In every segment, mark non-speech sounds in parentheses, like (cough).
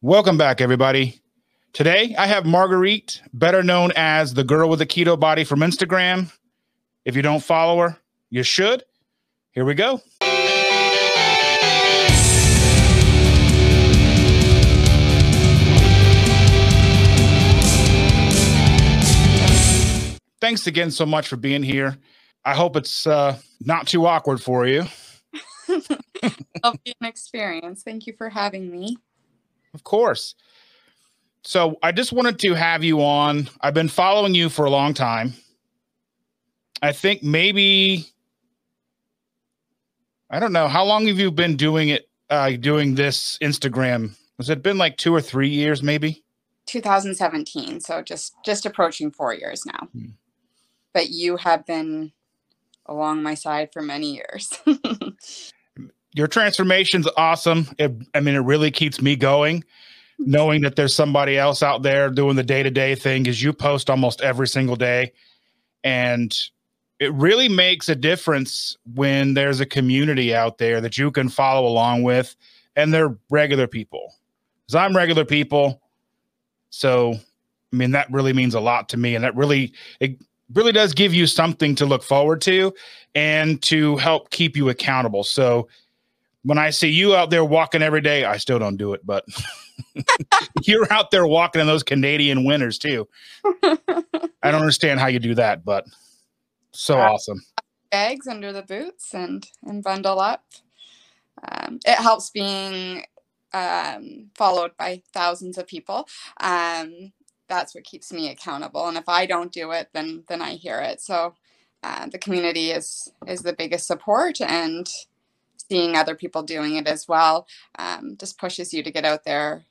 Welcome back, everybody. Today I have Marguerite, better known as the girl with the keto body from Instagram. If you don't follow her, you should. Here we go. Thanks again so much for being here. I hope it's uh, not too awkward for you. (laughs) It'll be an experience. Thank you for having me. Of course. So I just wanted to have you on. I've been following you for a long time. I think maybe I don't know how long have you been doing it uh doing this Instagram? Has it been like 2 or 3 years maybe? 2017, so just just approaching 4 years now. Hmm. But you have been along my side for many years. (laughs) Your transformation's awesome. It, I mean, it really keeps me going knowing that there's somebody else out there doing the day to day thing because you post almost every single day. And it really makes a difference when there's a community out there that you can follow along with and they're regular people. Because I'm regular people. So, I mean, that really means a lot to me. And that really, it really does give you something to look forward to and to help keep you accountable. So, when I see you out there walking every day, I still don't do it, but (laughs) you're out there walking in those Canadian winters too. (laughs) I don't understand how you do that, but so uh, awesome. Bags under the boots and and bundle up. Um, it helps being um, followed by thousands of people. Um, that's what keeps me accountable. And if I don't do it, then then I hear it. So uh, the community is is the biggest support and seeing other people doing it as well um, just pushes you to get out there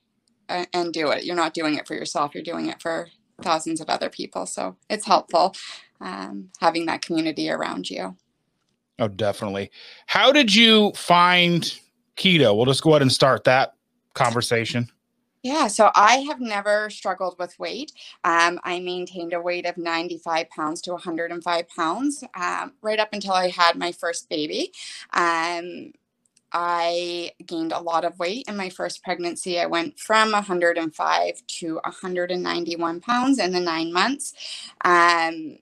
and, and do it. You're not doing it for yourself, you're doing it for thousands of other people. So it's helpful um, having that community around you. Oh, definitely. How did you find keto? We'll just go ahead and start that conversation. Yeah, so I have never struggled with weight. Um, I maintained a weight of 95 pounds to 105 pounds um, right up until I had my first baby. Um, I gained a lot of weight in my first pregnancy. I went from 105 to 191 pounds in the nine months. Um,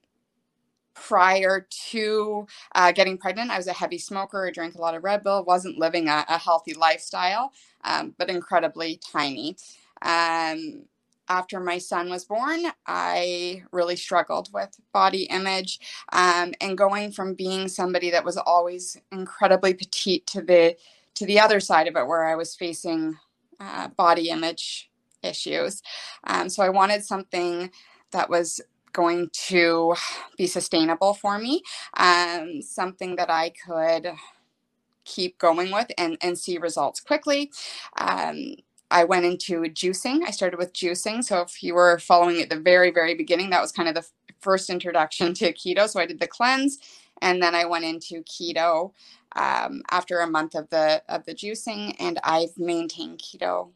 prior to uh, getting pregnant, I was a heavy smoker. Drank a lot of Red Bull, wasn't living a, a healthy lifestyle, um, but incredibly tiny. Um, after my son was born, I really struggled with body image um, and going from being somebody that was always incredibly petite to the to the other side of it, where I was facing uh, body image issues. Um, so I wanted something that was going to be sustainable for me, um, something that I could keep going with and, and see results quickly. Um, I went into juicing. I started with juicing. So if you were following at the very, very beginning, that was kind of the first introduction to keto. So I did the cleanse and then I went into keto um, after a month of the of the juicing and I've maintained keto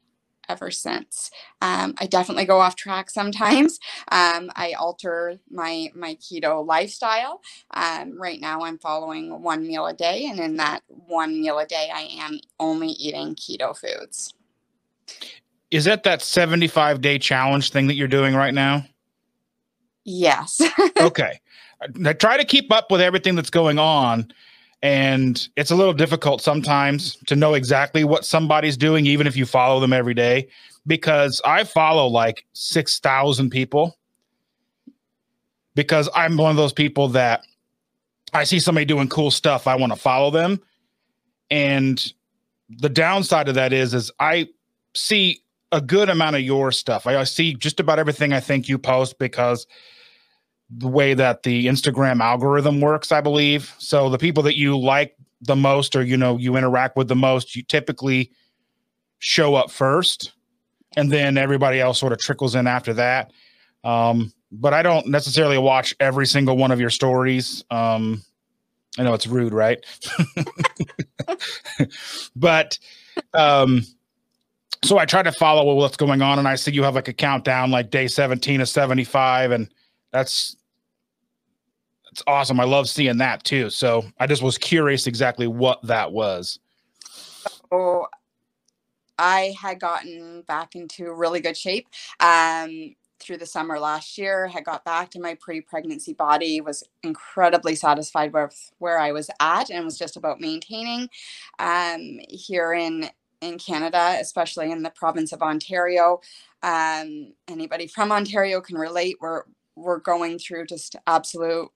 ever since. Um, I definitely go off track sometimes. (laughs) Um, I alter my my keto lifestyle. Um, right now, I'm following one meal a day, and in that one meal a day, I am only eating keto foods. Is that that 75 day challenge thing that you're doing right now? Yes. (laughs) okay. I try to keep up with everything that's going on and it's a little difficult sometimes to know exactly what somebody's doing, even if you follow them every day, because I follow like 6,000 people because I'm one of those people that I see somebody doing cool stuff. I want to follow them. And the downside of that is, is I see a good amount of your stuff. I see just about everything I think you post because the way that the Instagram algorithm works, I believe. So the people that you like the most or you know you interact with the most, you typically show up first and then everybody else sort of trickles in after that. Um, but I don't necessarily watch every single one of your stories. Um, I know it's rude, right? (laughs) but um, so I try to follow what's going on, and I see you have like a countdown, like day 17 of 75, and that's it's awesome. I love seeing that too. So I just was curious exactly what that was. So I had gotten back into really good shape. Um, through the summer last year had got back to my pre-pregnancy body was incredibly satisfied with where i was at and was just about maintaining um, here in in canada especially in the province of ontario um, anybody from ontario can relate we're we're going through just absolute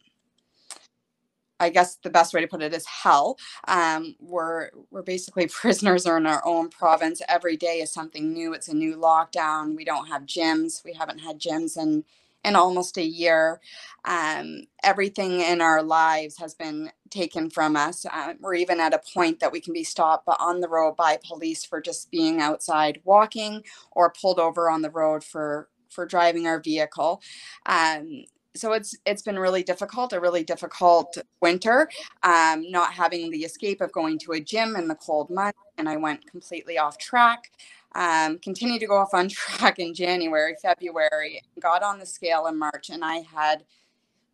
I guess the best way to put it is hell. Um, we're we're basically (laughs) prisoners are in our own province. Every day is something new. It's a new lockdown. We don't have gyms. We haven't had gyms in in almost a year. Um, everything in our lives has been taken from us. Uh, we're even at a point that we can be stopped on the road by police for just being outside walking or pulled over on the road for for driving our vehicle. Um, so it's it's been really difficult a really difficult winter um, not having the escape of going to a gym in the cold month and i went completely off track. Um, continued to go off on (laughs) track in january february got on the scale in march and i had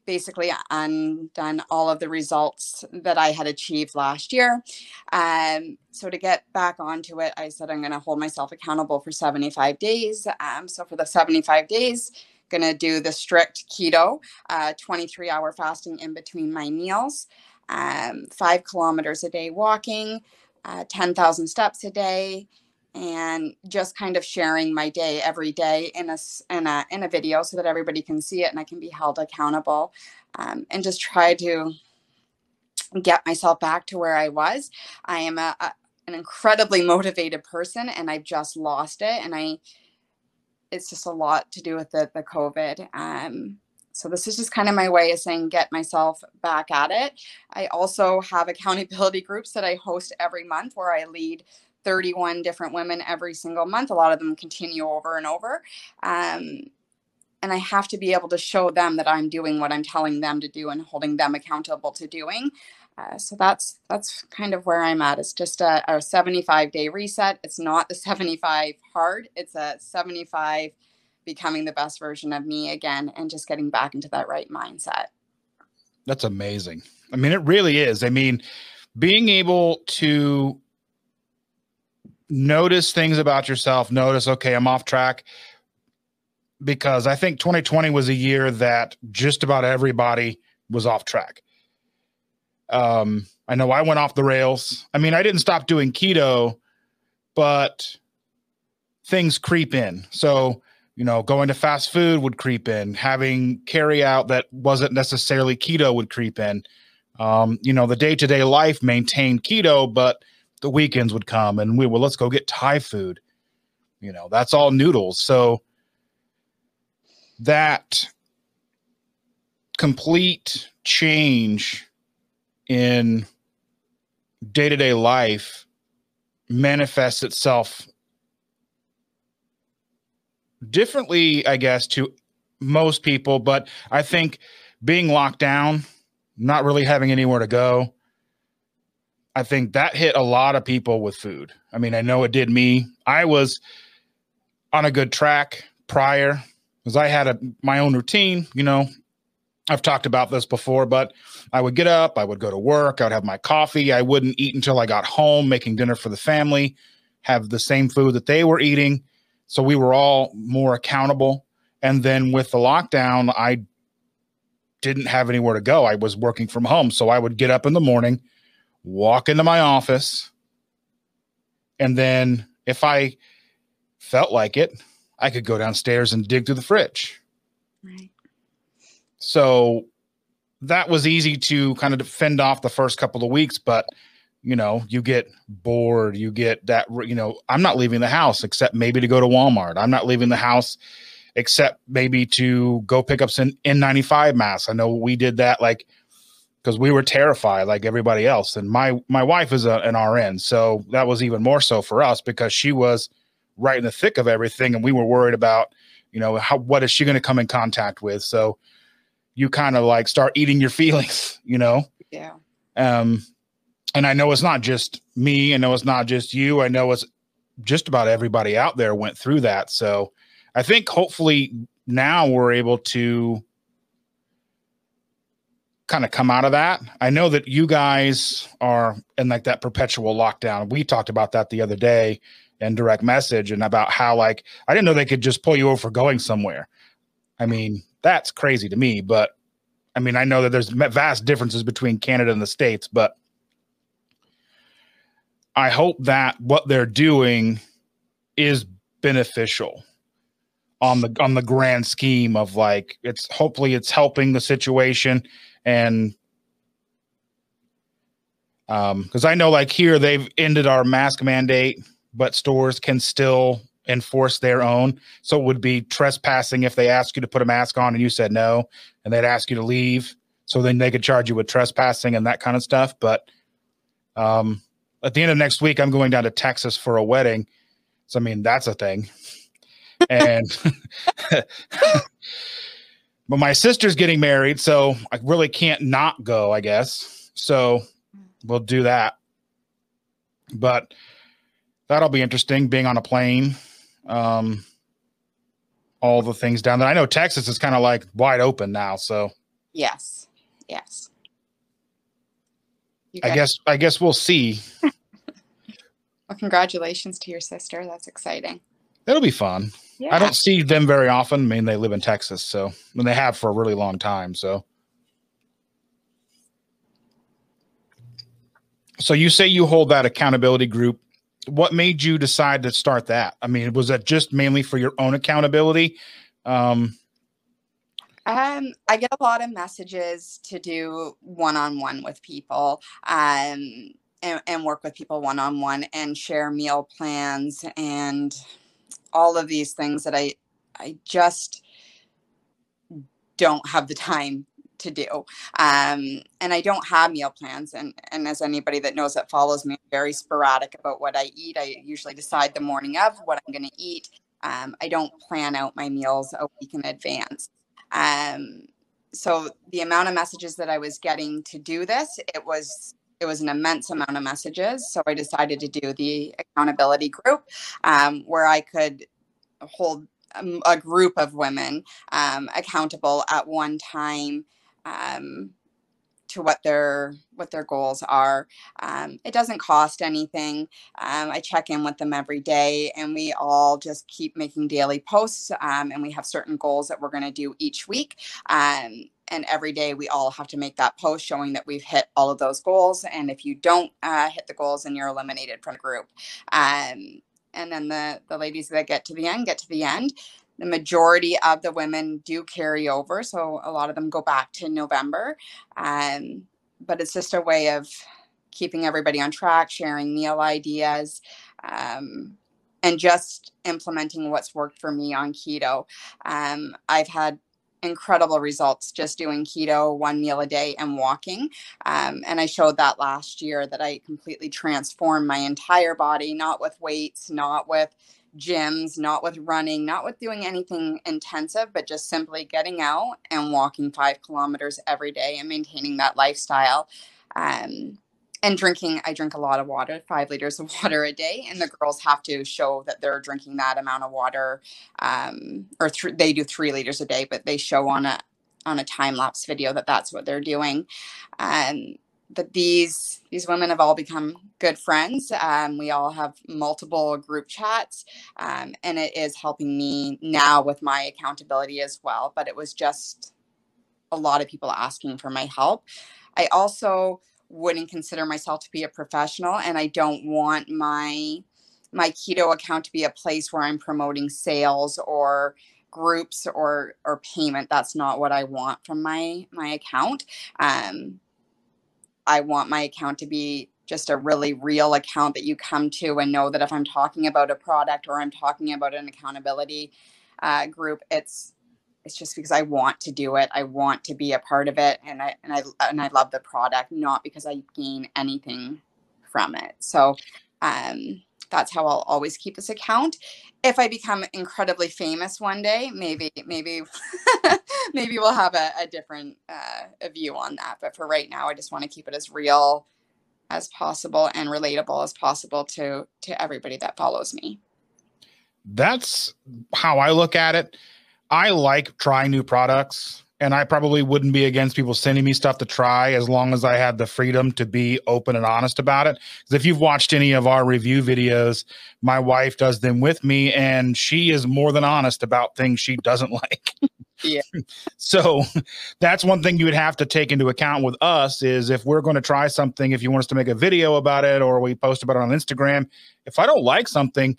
basically undone all of the results that i had achieved last year. Um, so to get back onto it i said i'm going to hold myself accountable for 75 days. Um, so for the 75 days going to do the strict keto, uh, 23 hour fasting in between my meals, um, five kilometers a day walking, uh, 10,000 steps a day, and just kind of sharing my day every day in a, in a, in a video so that everybody can see it and I can be held accountable um, and just try to get myself back to where I was. I am a, a an incredibly motivated person and I've just lost it. And I, it's just a lot to do with the, the COVID. Um, so this is just kind of my way of saying get myself back at it. I also have accountability (laughs) groups that I host every month where I lead 31 different women every single month. A lot of them continue over and over. Um, and I have to be able to show them that I'm doing what I'm telling them to do and holding them accountable to doing. Uh, so that's that's kind of where I'm at. It's just a, a 75 day reset. It's not the (laughs) 75 hard. It's a 75 becoming the best version of me again and just getting back into that right mindset. That's amazing. I mean, it really is. I mean, being able to notice things about yourself, notice, okay, I'm off track. Because I think 2020 was a year that just about everybody was off track. Um, I know I went off the rails. I mean, I didn't stop doing keto, but things creep in. So, you know, going to fast food would creep in, having carry out that wasn't necessarily keto would creep in. Um, you know, the day to day life maintained keto, but the weekends would come and we well, let's go get Thai food. You know, that's all noodles. So that complete change in day to day life manifests itself differently, I guess, to most people. But I think being locked down, not really having anywhere to go, I think that hit a lot of people with food. I mean, I know it did me. I was on a good track prior because I had a my own routine, you know, I've talked about this before, but I would get up, I would go to work, I would have my coffee. I wouldn't eat until I got home, making dinner for the family, have the same food that they were eating. So we were all more accountable. And then with the lockdown, I didn't have anywhere to go. I was working from home. So I would get up in the morning, walk into my office, and then if I felt like it, I could go downstairs and dig through the fridge. Right. So that was easy to kind of fend off the first couple of weeks, but you know, you get bored, you get that, you know, I'm not leaving the house except maybe to go to Walmart. I'm not leaving the house except maybe to go pick up some N95 masks. I know we did that like because we were terrified like everybody else. And my my wife is a, an RN, so that was even more so for us because she was right in the thick of everything, and we were worried about, you know, how what is she going to come in contact with? So you kind of like start eating your feelings, (laughs) you know? Yeah. Um, and I know it's not just me. I know it's not just you. I know it's just about everybody out there went through that. So I think hopefully now we're able to kind of come out of that. I know that you guys are in like that perpetual lockdown. We talked about that the other day in direct message and about how like I didn't know they could just pull you over for going somewhere. I mean, that's crazy to me, but I mean, I know that there's vast differences between Canada and the States, but I hope that what they're doing is beneficial on the on the grand scheme of like it's hopefully it's helping the situation and um because I know like here they've ended our mask mandate, but stores can still enforce their own. So it would be trespassing if they ask you to put a mask on and you said no, and they'd ask you to leave. So then they could charge you with trespassing and that kind of stuff. But um, at the end of next week, I'm going down to Texas for a wedding. So I mean, that's a thing. (laughs) And (laughs) but my sister's getting married, so I really can't not go, I guess. So we'll do that. But that'll be interesting being on a plane. Um, all the things down there. I know Texas is kind of like wide open now, so yes, yes. I guess I guess we'll see. (laughs) well, congratulations to your sister. That's exciting. It'll be fun. Yeah. I don't see them very often. I mean, they live in Texas, so and they have for a really long time. So, so you say you hold that accountability group what made you decide to start that? I mean, was that just mainly for your own accountability? Um, um, I get a lot of messages to do one on one with people um, and, and work with people one on one and share meal plans and all of these things that I I just don't have the time to do. Um, and I don't have meal plans. And, and as anybody that knows that follows me, I'm very sporadic about what I eat. I usually decide the morning of what I'm going to eat. Um, I don't plan out my meals a week in advance. Um, so the amount of messages that I was getting to do this, it was it was an immense amount of messages. So I decided to do the accountability group um, where I could hold um, a group of women um, accountable at one time um, to what their what their goals are. Um, it doesn't cost anything. Um, I check in with them every day, and we all just keep making daily posts. Um, and we have certain goals that we're going to do each week. Um, and every day we all have to make that post showing that we've hit all of those goals. And if you don't uh, hit the goals, then you're eliminated from the group. Um, and then the the ladies that get to the end get to the end the majority of the women do carry over. So a lot of them go back to November. Um, but it's just a way of keeping everybody on track, sharing meal ideas, um, and just implementing what's worked for me on keto. Um, I've had incredible results just doing keto, one meal a day, and walking. Um, and I showed that last year that I completely transformed my entire body, not with weights, not with gyms, not with running, not with doing anything intensive, but just simply getting out and walking five kilometers every day and maintaining that lifestyle. Um, and drinking, I drink a lot of water, five liters of (laughs) water a day, and the girls have to show that they're drinking that amount of water, um, or th- they do three liters a day, but they show on a on a time lapse video that that's what they're doing. Um, but these these women have all become good friends. Um, we all have multiple group chats, um, and it is helping me now with my accountability as well. But it was just a lot of people asking for my help. I also wouldn't consider myself to be a professional, and I don't want my my keto account to be a place where I'm promoting sales or groups or or payment that's not what i want from my my account um I want my account to be just a really real account that you come to and know that if I'm talking about a product or I'm talking about an accountability uh, group, it's it's just because I want to do it. I want to be a part of it, and I and I and I love the product, not because I gain anything from it. So um, that's how I'll always keep this account. If I become incredibly famous one day, maybe maybe (laughs) (laughs) maybe we'll have a, a different uh, a view on that. But for right now, I just want to keep it as real as possible and relatable as possible to to everybody that follows me. That's how I look at it. I like trying new products and I probably wouldn't be against people sending me stuff to try as long as I had the freedom to be open and honest about it. Because if you've watched any of our review videos, my wife does them with me, and she is more than honest about things she doesn't (laughs) like. Yeah. (laughs) so that's one thing you would have to take into account with us is if we're going to try something, if you want us to make a video about it or we post about it on Instagram, if I don't like something,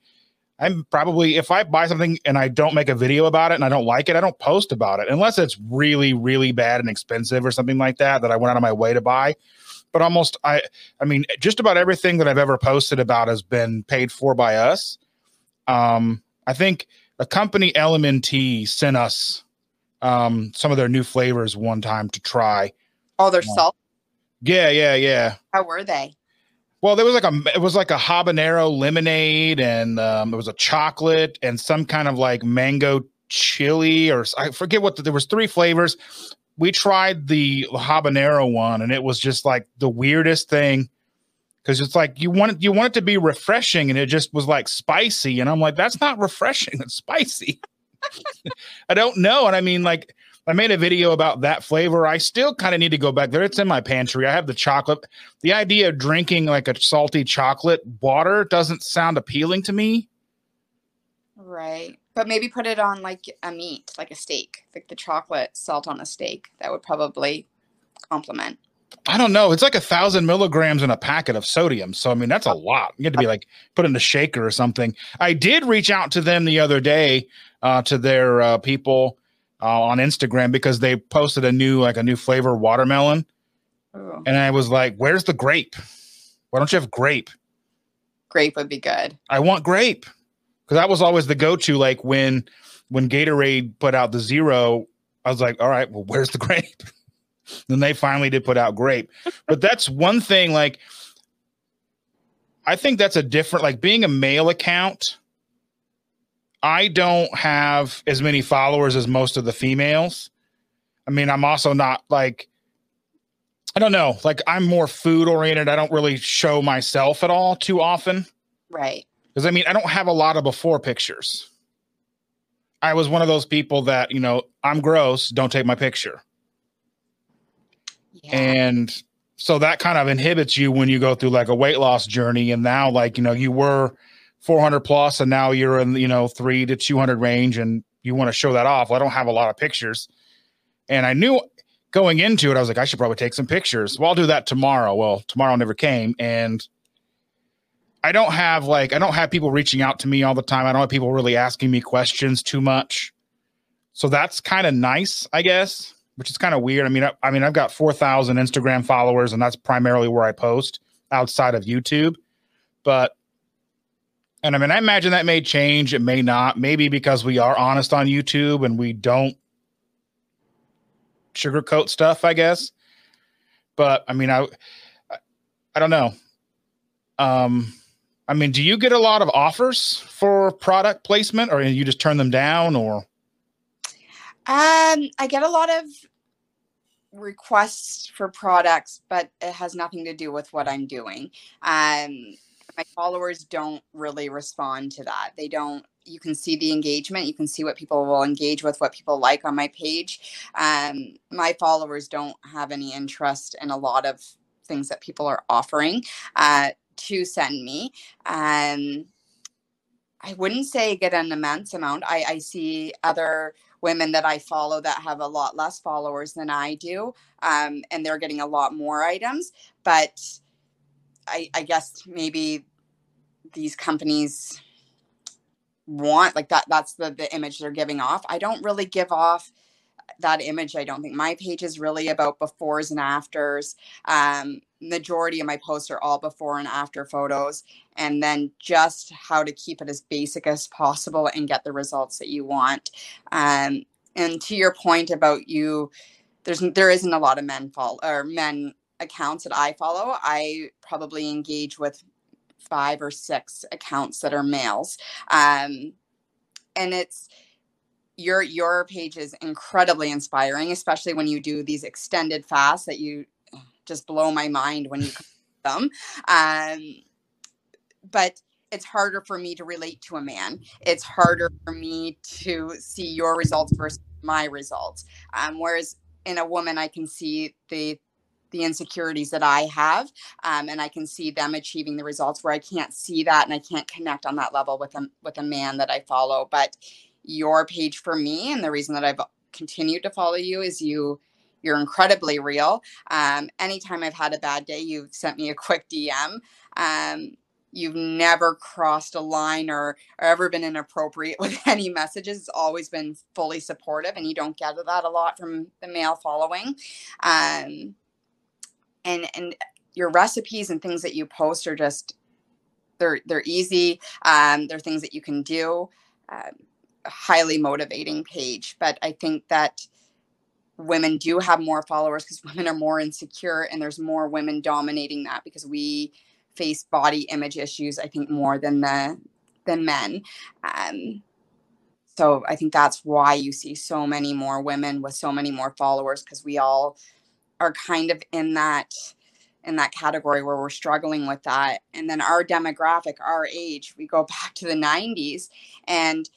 I'm probably if I buy something and I don't make a video about it and I don't like it, I don't post about it unless it's really, really bad and expensive or something like that that I went out of my way to buy. But almost I I mean, just about everything that I've ever posted about has been paid for by us. Um, I think a company LMNT sent us um, some of their new flavors one time to try. Oh, they're uh, salt. Yeah, yeah, yeah. How were they? Well, there was like a it was like a habanero lemonade, and um, it was a chocolate and some kind of like mango chili, or I forget what the, there was three flavors. We tried the habanero one, and it was just like the weirdest thing because it's like you want it, you want it to be refreshing, and it just was like spicy, and I'm like, that's not refreshing, it's spicy. I don't know. And I mean, like, I made a video about that flavor. I still kind of need to go back there. It's in my pantry. I have the chocolate. The idea of drinking like a salty chocolate water doesn't sound appealing to me. Right. But maybe put it on like a meat, like a steak, like the chocolate salt on a steak. That would probably complement. I don't know. It's like a thousand milligrams in a packet of sodium. So I mean, that's a lot. You have to be like put in a shaker or something. I did reach out to them the other day, uh, to their uh, people uh, on Instagram because they posted a new like a new flavor watermelon, oh. and I was like, "Where's the grape? Why don't you have grape?" Grape would be good. I want grape because that was always the go-to. Like when when Gatorade put out the zero, I was like, "All right, well, where's the grape?" (laughs) then they finally did put out grape. But that's one thing, like, I think that's a different, like, being a male account. I don't have as many followers as most of the females. I mean, I'm also not like, I don't know, like, I'm more food oriented. I don't really show myself at all too often. Right. Because I mean, I don't have a lot of before pictures. I was one of those people that, you know, I'm gross, don't take my picture. And so that kind of inhibits you when you go through like a weight loss journey. And now, like, you know, you were 400 plus and now you're in, you know, three to 200 range and you want to show that off. Well, I don't have a lot of pictures. And I knew going into it, I was like, I should probably take some pictures. Well, I'll do that tomorrow. Well, tomorrow never came. And I don't have like, I don't have people reaching out to me all the time. I don't have people really asking me questions too much. So that's kind of nice, I guess which is kind of weird. I mean, I, I mean, I've got 4,000 Instagram followers, and that's primarily where I post outside of YouTube. But, and I mean, I imagine that may change. It may not. Maybe because we are honest on YouTube and we don't sugarcoat stuff, I guess. But I mean, I, I don't know. Um, I mean, do you get a lot of offers for product placement, or you just turn them down, or? Um, I get a lot of requests for products, but it has nothing to do with what I'm doing. Um, my followers don't really respond to that. They don't. You can see the engagement. You can see what people will engage with, what people like on my page. Um, my followers don't have any interest in a lot of things that people are offering uh, to send me. Um, I wouldn't say get an immense amount. I, I see other women that I follow that have a lot less followers than I do, um, and they're getting a lot more items. But I, I guess maybe these companies want like that. That's the the image they're giving off. I don't really give off that image. I don't think my page is really about befores and afters. Um, majority of my posts are all before and after photos, and then just how to keep it as basic as possible and get the results that you want. Um, and to your point about you, there's there isn't a lot of men fall or men accounts that I follow. I probably engage with five or six accounts that are males. Um, and it's your your page is incredibly inspiring, especially when you do these extended fasts that you just blow my mind when you them. Um, but it's harder for me to relate to a man. It's harder for me to see your results versus my results. Um, whereas in a woman, I can see the the insecurities that I have, um, and I can see them achieving the results where I can't see that and I can't connect on that level with a with a man that I follow. But your page for me, and the reason that I've continued to follow you is you you're incredibly real. Um, anytime I've had a bad day, you've sent me a quick DM. Um, you've never crossed a line or, or ever been inappropriate (laughs) with any messages. It's always been fully supportive, and you don't get that a lot from the male following. Um, and and your recipes and things that you post are just they're they're easy. Um, they're things that you can do. Um, highly motivating page, but I think that women do have more followers because (laughs) women are more insecure and there's more women dominating that because we face body image issues i think more than the than men um, so i think that's why you see so many more women with so many more followers because we all are kind of in that in that category where we're struggling with that. And then our demographic our age we go (laughs) back to the 90s and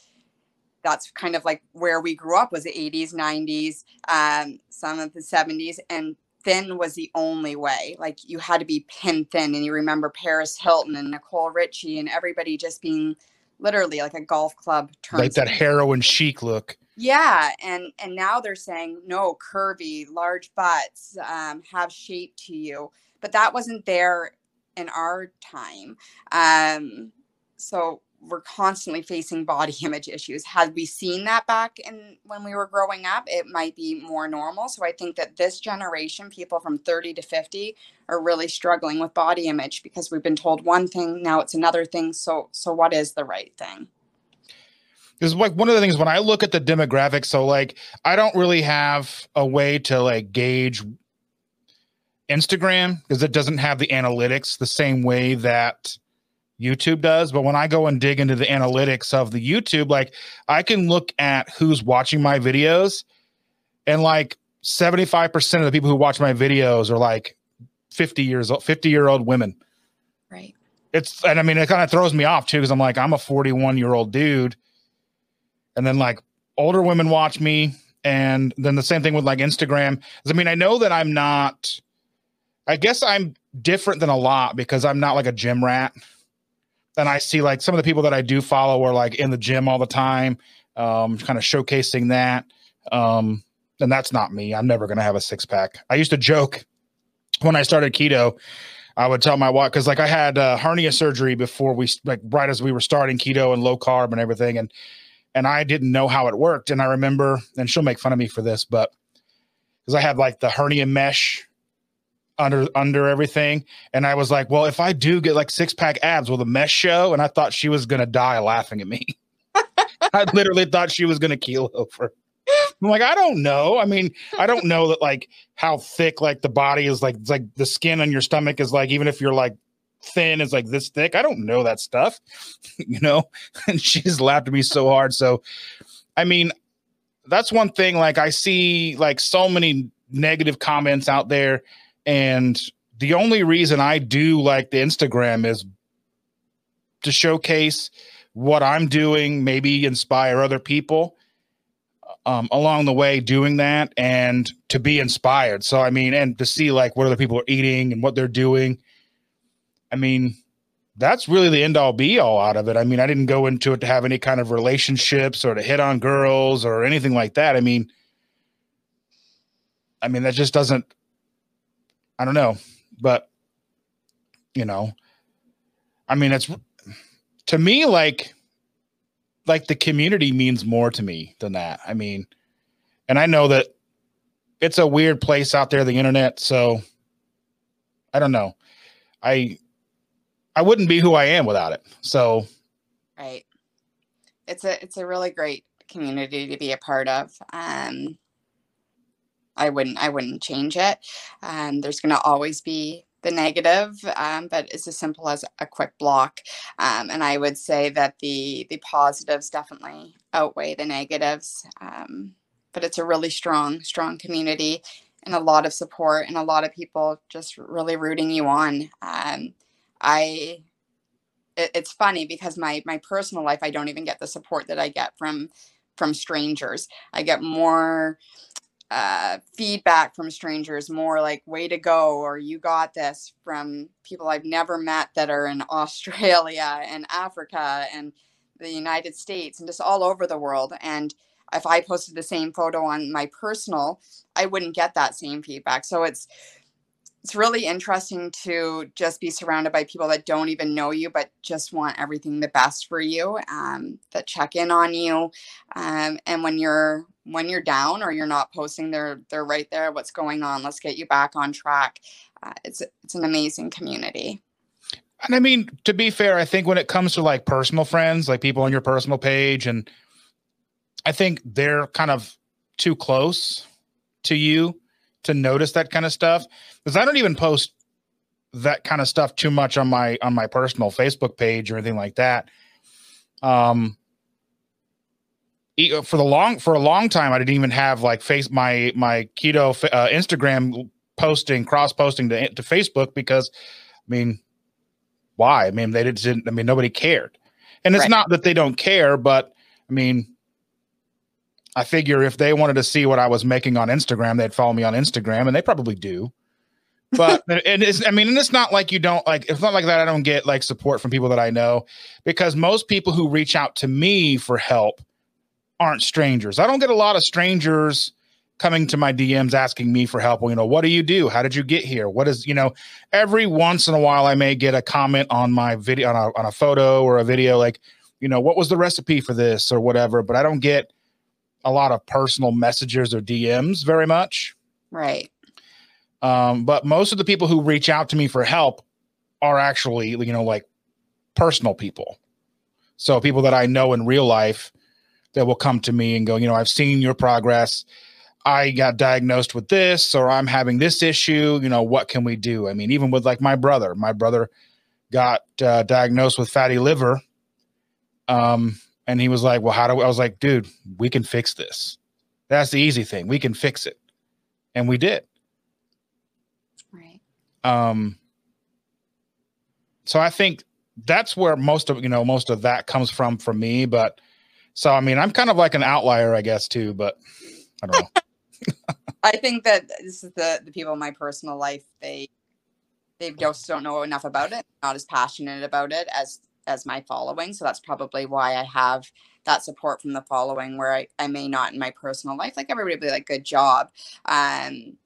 that's kind of like where we grew up was the 80s 90s um, some of the 70s and thin was the only way. Like you had to be pin thin and you remember paris hilton and nicole richie and everybody just being literally like a golf club like that heroin chic look yeah and and now they're saying no curvy large butts um, have shape to you but that wasn't there in our time um, so we're constantly facing body (laughs) image issues. Had we seen that back in when we were growing up, it might be more normal. So I think that this generation, people from 30 to 50, are really struggling with body image because we've been told one thing, now it's another thing. So so what is the right thing? Because like one of the things when I look at the demographics, so like I don't really have a way to like gauge Instagram because it doesn't have the analytics the same way that YouTube does, but when I go and dig into the analytics of the YouTube, like I can look at who's watching my videos and like 75% of the people who watch my videos are like 50 years old, 50 year old women. Right. It's, and I mean, it kind of throws me off too, because I'm like, I'm a 41 year old dude. And then like older women watch me. And then the same thing with like Instagram. I mean, I know that I'm not, I guess I'm different than a lot because I'm not like a gym rat and I see like some of the people that I do follow are like in the gym all the time, um, kind of showcasing that. Um, and that's not me. I'm never going to have a six pack. I used to joke when I started keto. I would tell my wife because like I had uh, hernia surgery before we like right as we were starting keto and low carb and everything, and and I didn't know how it worked. And I remember, and she'll make fun of me for this, but because I had like the hernia mesh under under everything. And i was like well if i do get like six pack abs will the mesh show? And i thought she was gonna die laughing at me. (laughs) I literally thought she was gonna keel over. I'm like i don't know. I mean i don't know that like how thick like the body is like it's like the skin on your stomach is like even if you're like thin is like this thick i don't know that stuff (laughs) you know (laughs) and she's laughed at me so hard so i mean that's one thing like i see like so many negative comments out there and the only reason I do like the Instagram is to showcase what I'm doing, maybe inspire other people um, along the way doing that and to be inspired. So, I mean, and to see like what other people are eating and what they're doing. I mean, that's really the end all be all out of it. I mean, I didn't go into it to have any kind of relationships or to hit on girls or anything like that. I mean, I mean, that just doesn't I don't know, but you know, I mean, it's to me like like the community means more to me than that. I mean, and I know that it's a weird place out there, the internet. So I don't know. I I wouldn't be who I am without it. So right. It's a it's a really great community to be a part of. Um I wouldn't I wouldn't change it. Um, there's going to always be the negative, um, but it's as simple as a quick block. Um, and I would say that the the positives definitely outweigh the negatives. Um, but it's a really strong strong community and a lot of support and a lot of people just really rooting you on. Um, I it, it's funny because my my personal life I don't even get the support that I get from from strangers. I get more uh, feedback from strangers, more like "way to go" or "you got this" from people I've never met that are in (laughs) Australia and Africa and the United States and just all over the world. And if I posted the same photo on my personal, I wouldn't get that same feedback. So it's it's really interesting to just be surrounded by people that don't even know you but just want everything the best for you um, that check in on you um, and when you're when you're down or you're not posting they're they're right there what's going on? Let's get you back on track. Uh, it's it's an amazing community. And i mean to be fair i think when it comes to like personal friends like people on your personal page and i think they're kind of too close to you to notice that kind of stuff because I don't even post that kind of stuff too much on my on my personal Facebook page or anything like that. Um, for the long for a long time, I didn't even have like face my my keto uh, Instagram posting cross posting to to Facebook because, I mean, why? I mean, they didn't. I mean, nobody cared, and it's right. not that they don't care, but I mean, I figure if they wanted to see what I was making on Instagram, they'd follow me on Instagram, and they probably do. But (laughs) and it's I mean, and it's not like you don't like it's not like that I don't get like support from people that I know because most people who reach out to me for help aren't strangers. I don't get a lot of strangers coming to my DMs asking me for help. Well, you know, what do you do? How did you get here? What is, you know, every once in a while I may get a comment on my video on a on a photo or a video like, you know, what was the recipe for this or whatever, but I don't get a lot of personal messages or DMs very much. Right. Um, but most of the people who reach out to me for help are actually, you know, like personal people. So people that I know in real life that will come to me and go, you know, I've seen your progress. I got diagnosed with this, or I'm having this issue. You know, what can we do? I mean, even with like my brother, my brother got uh, diagnosed with fatty liver. Um, and he was like, Well, how do we? I was like, Dude, we can fix this. That's the easy thing. We can fix it. And we did. Right. Um, so I think that's where most of you know most of that comes from for me but so i mean i'm kind of like an outlier i guess too but i don't know (laughs) i think that this is the the people in my personal life they they just don't know enough about it not as passionate about it as as my following. So that's probably why I have that support from the following where I, I may not in my personal life. Like everybody be like, good job. Um,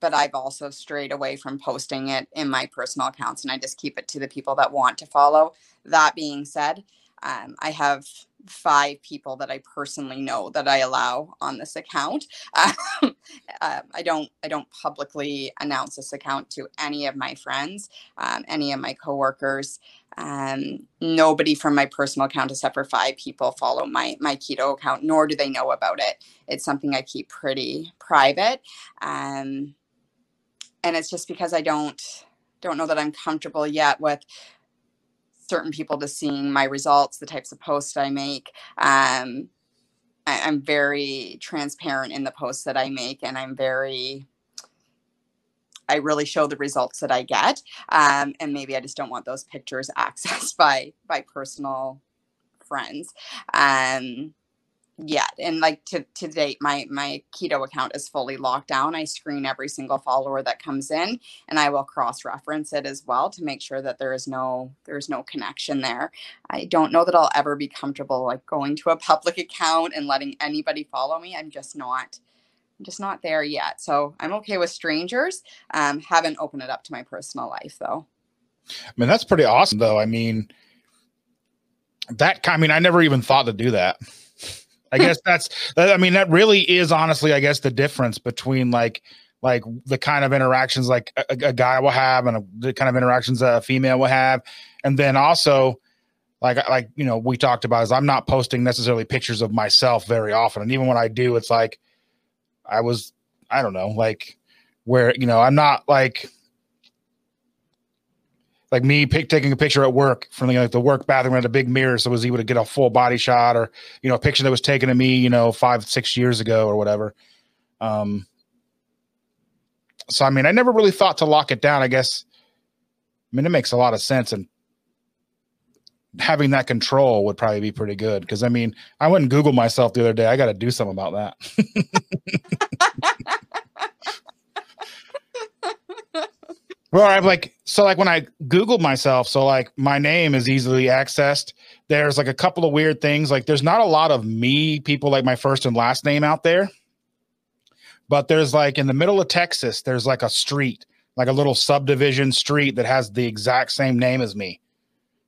but I've also strayed away from posting it in my personal accounts and I just keep it to the people that want to follow. That being said, um, I have five people that I personally know that I allow on this account. Um, uh, I don't I don't publicly announce this account to any of my friends, um, any of my coworkers. Um, nobody from my personal account except for five people follow my my keto account, nor do they know about it. It's something I keep pretty private, um, and it's just because I don't don't know that I'm comfortable yet with certain people to seeing my results, the types of posts I make. Um, I, I'm very transparent in the posts that I make, and I'm very I really show the results that I get. Um, and maybe I just don't want those pictures (laughs) accessed by by personal friends. Um, yet and like to, to date my my keto account is fully locked down i screen every single follower that comes in and i will cross reference it as well to make sure that there is no there's no connection there i don't know that i'll ever be comfortable like going to a public (laughs) account and letting anybody follow me i'm just not I'm just not there yet. So I'm okay with strangers. Um, haven't opened it up to my personal life though. I mean, that's pretty awesome though. I mean, that, I mean, I never even thought to do that. I guess that's, I mean, that really is honestly, I guess the difference between like, like the kind of interactions like a, a guy will have and a, the kind of interactions a female will have. And then also, like like you know we talked about is I'm not posting necessarily pictures of myself very often, and even when I do, it's like I was, I don't know, like where, you know, I'm not like, like me pick, taking a picture at work from the, like the work bathroom had a big mirror. So was able to get a full body shot or, you know, a picture that was taken of me, you know, five, six years ago or whatever. Um, so, I mean, I never really thought to lock it down. I guess, I mean, it makes a lot of sense. And having that control would probably be pretty good. Because I mean, I went and Google myself the other day. I got to do something about that. (laughs) well, I'm like, so like when I Googled myself, so like my name is easily accessed. There's like a couple of weird things. Like there's not a lot of me people like my first and last name out there. But there's like in the middle of Texas, there's like a street, like a little subdivision street that has the exact same name as me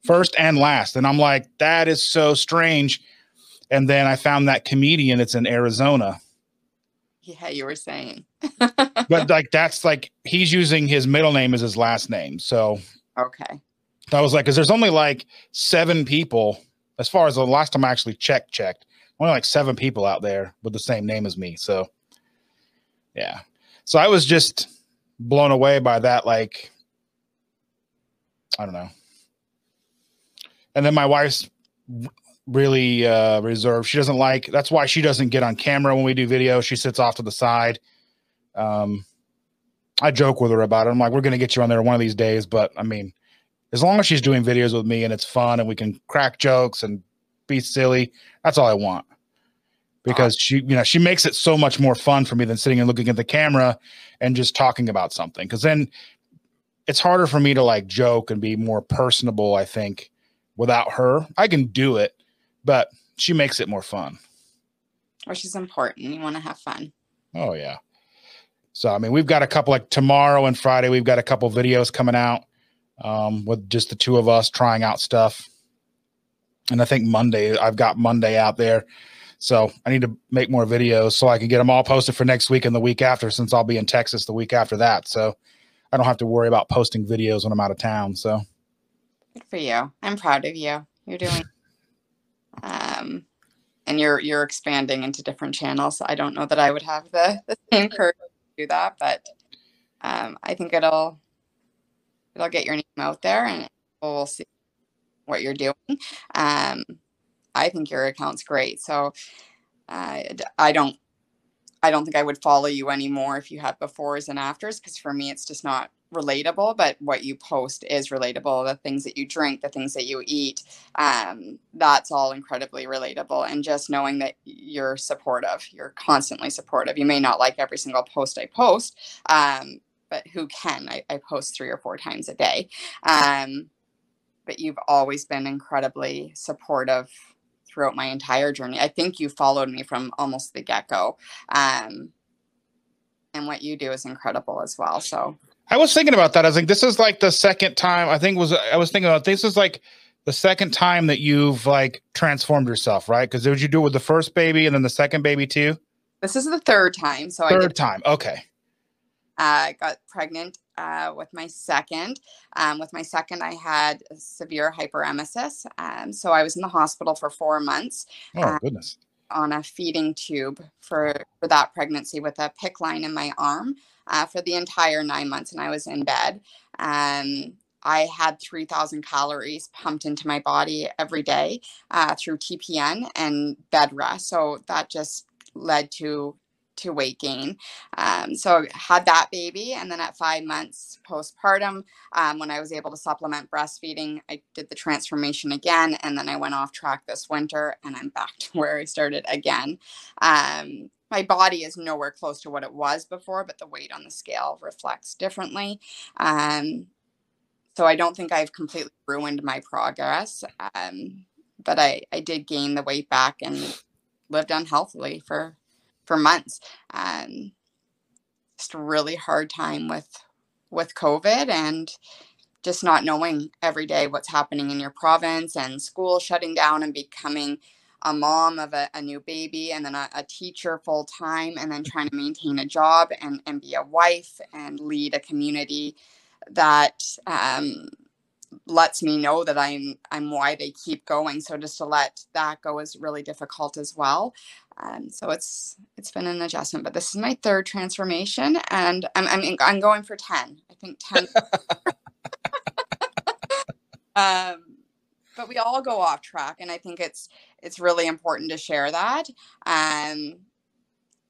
first and last. And I'm like, that is so strange. And then I found that comedian that's in Arizona. Yeah, you were saying. but (laughs) like that's like he's using his middle name as his last name. So okay. I was like, because there's only like seven people, as far as the last time I actually checked, checked, only like seven people out there with the same name as me. So yeah. So I was just blown away by that, like, I don't know and then my wife's really uh, reserved. She doesn't like. That's why she doesn't get on camera when we do video. She sits off to the side. Um, I joke with her about it. I'm like, we're gonna get you on there one of these days, but I mean, as long as she's doing videos with me and it's fun and we can crack jokes and be silly, that's all I want. Because ah. she, you know, she makes it so much more fun for me than sitting and looking at the camera and just talking about something. Because then it's harder for me to like joke and be more personable. I think without her. I can do it, but she makes it more fun. Which is important. You want to have fun. Oh yeah. So I mean, we've got a couple like tomorrow and Friday. We've got a couple videos coming out um, with just the two of us trying out stuff. And I think Monday, I've got Monday out there. So I need to make more videos so I can get them all posted for next week and the week after, since I'll be in Texas the week after that. So I don't have to worry about posting videos when I'm out of town. So Good for you. I'm proud of you. You're doing um and you're you're expanding into different channels. I don't know that I would have the, the same courage do that, but um I think it'll it'll get your name out there and we'll see what you're doing. Um I think your account's great. So uh, I don't I don't think I would follow you anymore if you had befores and afters because for me it's just not relatable, but what you post is relatable. The things that you drink, the things that you eat, um, that's all incredibly relatable. And just knowing that you're supportive, you're constantly supportive. You may not like every single post I post, um, but who can? I, I, post three or four times a day. Um, but you've always been incredibly supportive throughout my entire journey. I think you followed me from almost the get go. Um, and what you do is incredible as well. So I was thinking about that. I was like, this is like the second time. I think was I was thinking about this is like the second time that you've like transformed yourself, right? Because did you do it with the first baby and then the second baby too? This is the third time. So third I did, time. Okay. I uh, got pregnant uh, with my second. Um, with my second, I had severe hyperemesis. Um, so I was in the hospital for four months. Oh um, goodness! On a feeding tube for for that pregnancy with a PICC line in my arm uh, for the entire nine months, and I was in bed. Um, I had 3,000 calories pumped into my body every day uh, through TPN and bed rest. So that just led to to weight gain. Um, so I had that baby, and then at five months postpartum, um, when I was able to supplement breastfeeding, I did the transformation again, and then I went off track this winter, and I'm back (laughs) to where I started again. Um, my body is nowhere close to what it was before, but the weight on the scale reflects differently. Um, so I don't think I've completely ruined my progress. Um, but I, I did gain the weight back and lived unhealthily for for months. Um, just a really hard time with with COVID and just not knowing every day what's happening in your province and school shutting down and becoming a mom of a, a new baby and then a, a teacher full time and then trying to maintain a job and, and be a wife and lead a community that um, lets me know that I'm I'm why they keep going. So just to let that go is really difficult as well. Um, so it's it's been an adjustment, but this is my third transformation, and I'm I'm, I'm going for ten. I think ten. (laughs) (laughs) um, but we all go off track and i think it's it's really important to share that um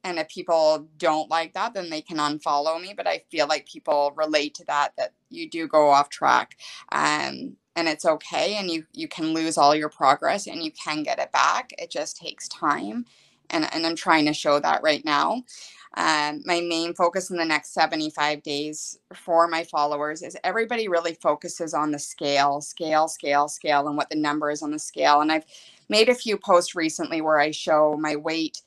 and if people don't like that then they can unfollow me but i feel like people relate to that that you do go off track um and it's okay and you you can lose all your progress and you can get it back. It just takes time and, and i'm trying to show that right now um, my main focus in the next 75 days for my followers is everybody really focuses on the scale scale scale scale and what the number is on the scale and i've made a few posts recently where i show my weight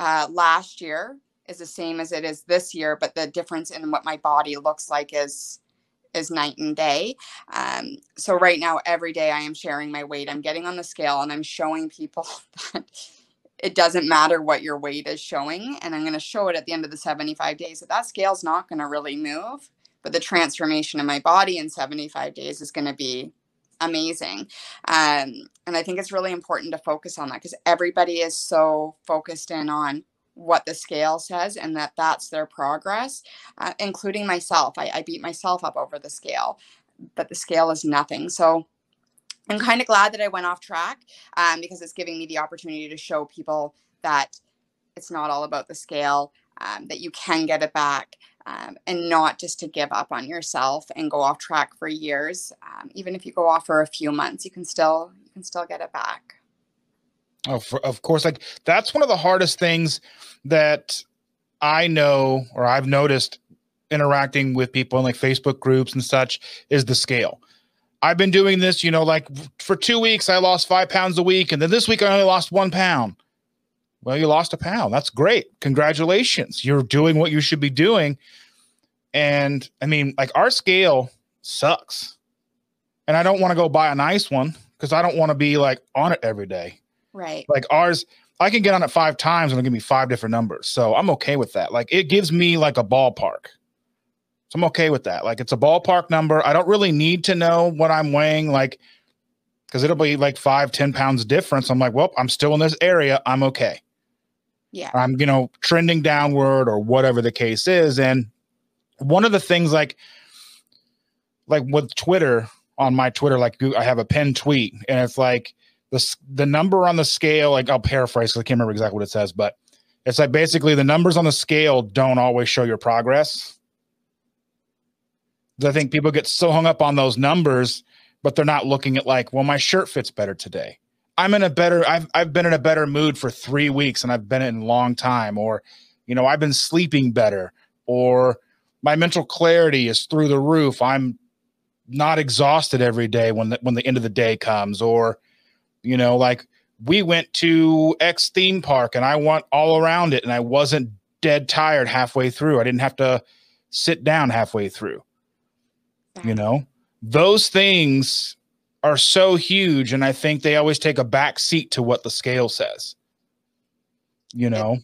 uh, last year is the same as it is this year but the difference in what my body looks like is is night and day. Um, so right now, every day I am sharing my weight. I'm getting on the scale and I'm showing people (laughs) that it doesn't matter what your weight is showing. And I'm going to show it at the end of the 75 days that that scale's not going to really move, but the transformation in my body in 75 days is going to be amazing. Um, and I think it's really important to focus on that because everybody is so focused in on what the scale says and that that's their progress, uh, including myself. I, I beat myself up over the scale, but the scale is nothing. So I'm kind of glad that I went off track um, because it's giving me the opportunity to show people that it's not all about the scale, um, that you can get it back. Um, and not just to give up on yourself and go off track for years. Um, even if you go off for a few months, you can still you can still get it back. Oh, for, of course. Like that's one of the hardest things that I know or I've noticed interacting with people in like Facebook groups and such is the scale. I've been doing this, you know, like for two weeks, I lost five pounds a week. And then this week, I only lost one pound. Well, you lost a pound. That's great. Congratulations. You're doing what you should be doing. And I mean, like our scale sucks. And I don't want to go buy a nice one because I don't want to be like on it every day. Right. Like ours, I can get on it five times and it'll give me five different numbers. So I'm okay with that. Like it gives me like a ballpark. So I'm okay with that. Like it's a ballpark number. I don't really need to know what I'm weighing, like because it'll be like five, ten pounds difference. I'm like, well, I'm still in this area. I'm okay. Yeah. I'm, you know, trending downward or whatever the case is. And one of the things like like with Twitter on my Twitter, like I have a pinned tweet and it's like the the number on the scale, like I'll paraphrase because I can't remember exactly what it says, but it's like basically the numbers on the scale don't always show your progress. I think people get so hung up on those numbers, but they're not looking at like, well, my shirt fits better today. I'm in a better, I've I've been in a better mood for three weeks and I've been in a long time, or you know, I've been sleeping better, or my mental clarity is through the roof. I'm not exhausted every day when the, when the end of the day comes, or you know, like we went to X theme park and I went all around it and I wasn't dead tired halfway through. I didn't have to sit down halfway through. You know, those things are so huge. And I think they always take a back seat to what the scale says, you know.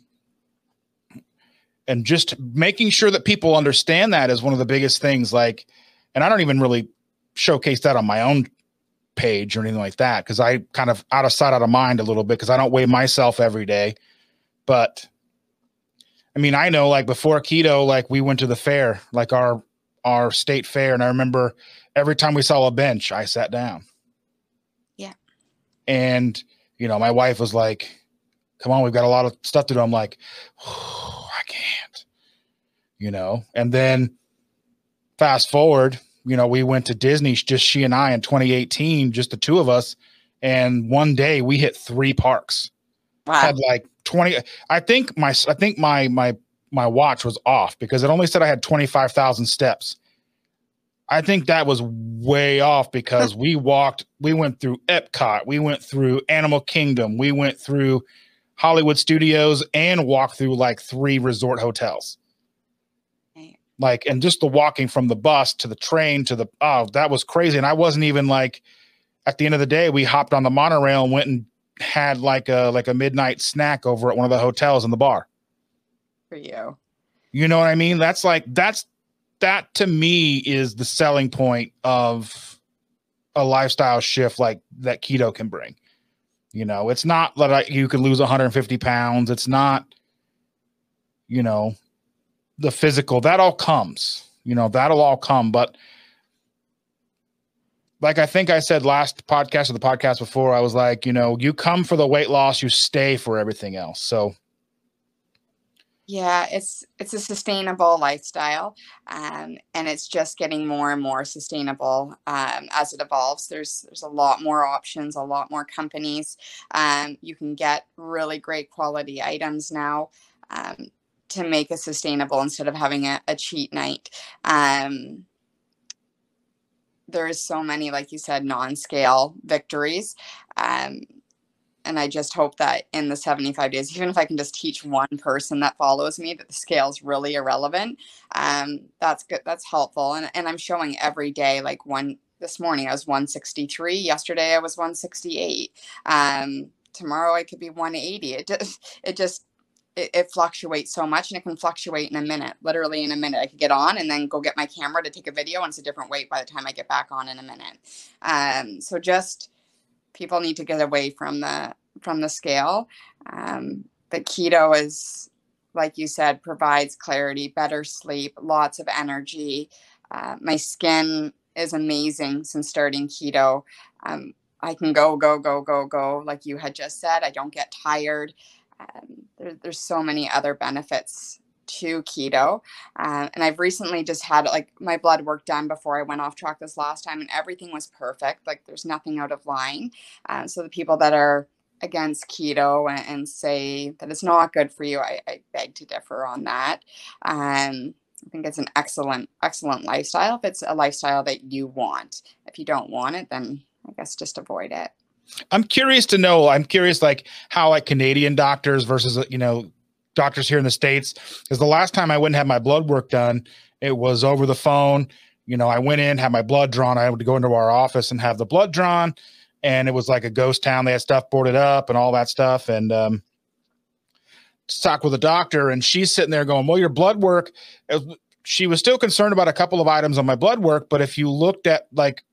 And just making sure that people understand that is one of the biggest things. Like, and I don't even really showcase that on my own page or anything like that because I kind of out of sight, out of mind a little bit because I don't weigh myself every day. But I mean, I know like before keto, like we went to the fair, like our our state fair, and I remember every time we saw a bench, I sat down. Yeah. And you know, my wife was like, "Come on, we've got a lot of stuff to do." I'm like, "I can't," you know. And then fast forward, you know, we went to Disney, just she and I in 2018, just the two of us. And one day we hit three parks. Wow. Had like 20. I think my I think my my my watch was off because it only said I had 25,000 steps. I think that was way off because (laughs) we walked, we went through Epcot, we went through Animal Kingdom, we went through Hollywood Studios and walked through like three resort hotels. Like and just the walking from the bus to the train to the oh that was crazy. And i wasn't even like at the end of the day we hopped on the monorail and went and had like a like a midnight snack over at one of the hotels in the bar for you you know what i mean that's like that's that to me is the selling point of a lifestyle shift like that keto can bring you know it's not that you can lose 150 pounds it's not you know the physical, that all comes. You know, that'll all come. But like I think I said last podcast or the podcast before, I was like, you know, you come for the weight loss, you stay for everything else. So Yeah, it's it's a sustainable lifestyle, um, and it's just getting more and more sustainable um, as it evolves. There's there's a lot more options, a lot more companies. Um, you can get really great quality items now um, to make it sustainable instead of having a, a cheat night. Um, there's so many, like you said, non-scale victories. And I just hope that in the 75 days, even if I can just teach one person that follows me that the scale is really irrelevant, um, that's good. That's helpful. And, and I'm showing every day, like one this morning, I was 163. Yesterday, I was 168. Um, tomorrow, I could be 180. It just, it just, it, it, fluctuates so much and it can fluctuate in a minute literally in a minute i could get on and then go get my camera to take a video and it's a different weight by the time i get back on in a minute um, so just people need to get away from the from the scale. Um, but keto is, like you said, provides clarity, better sleep, lots of energy. Uh, my skin is amazing since starting keto. Um, I can go, go, go, go, go, like you had just said. I don't get tired. Um, there, there's so many other benefits to keto. Uh, and I've recently just had like my blood work done before I went off track this last time, and everything was perfect. Like there's nothing out of line. Uh, so the people that are against keto and, and, say that it's not good for you, I, I beg to differ on that. Um, I think it's an excellent, excellent lifestyle if it's a lifestyle that you want. If you don't want it, then I guess just avoid it. I'm curious to know. I'm curious, like how like Canadian doctors versus you know doctors here in the states because the last time I went and had my blood work done, it was over the phone. You know, I went in, had my blood drawn. I had to go into our office and have the blood drawn, and it was like a ghost town. They had stuff boarded up and all that stuff. And um, talk with a doctor, and she's sitting there going, "Well, your blood work." She was still concerned about a couple of items on my blood work, but if you looked at like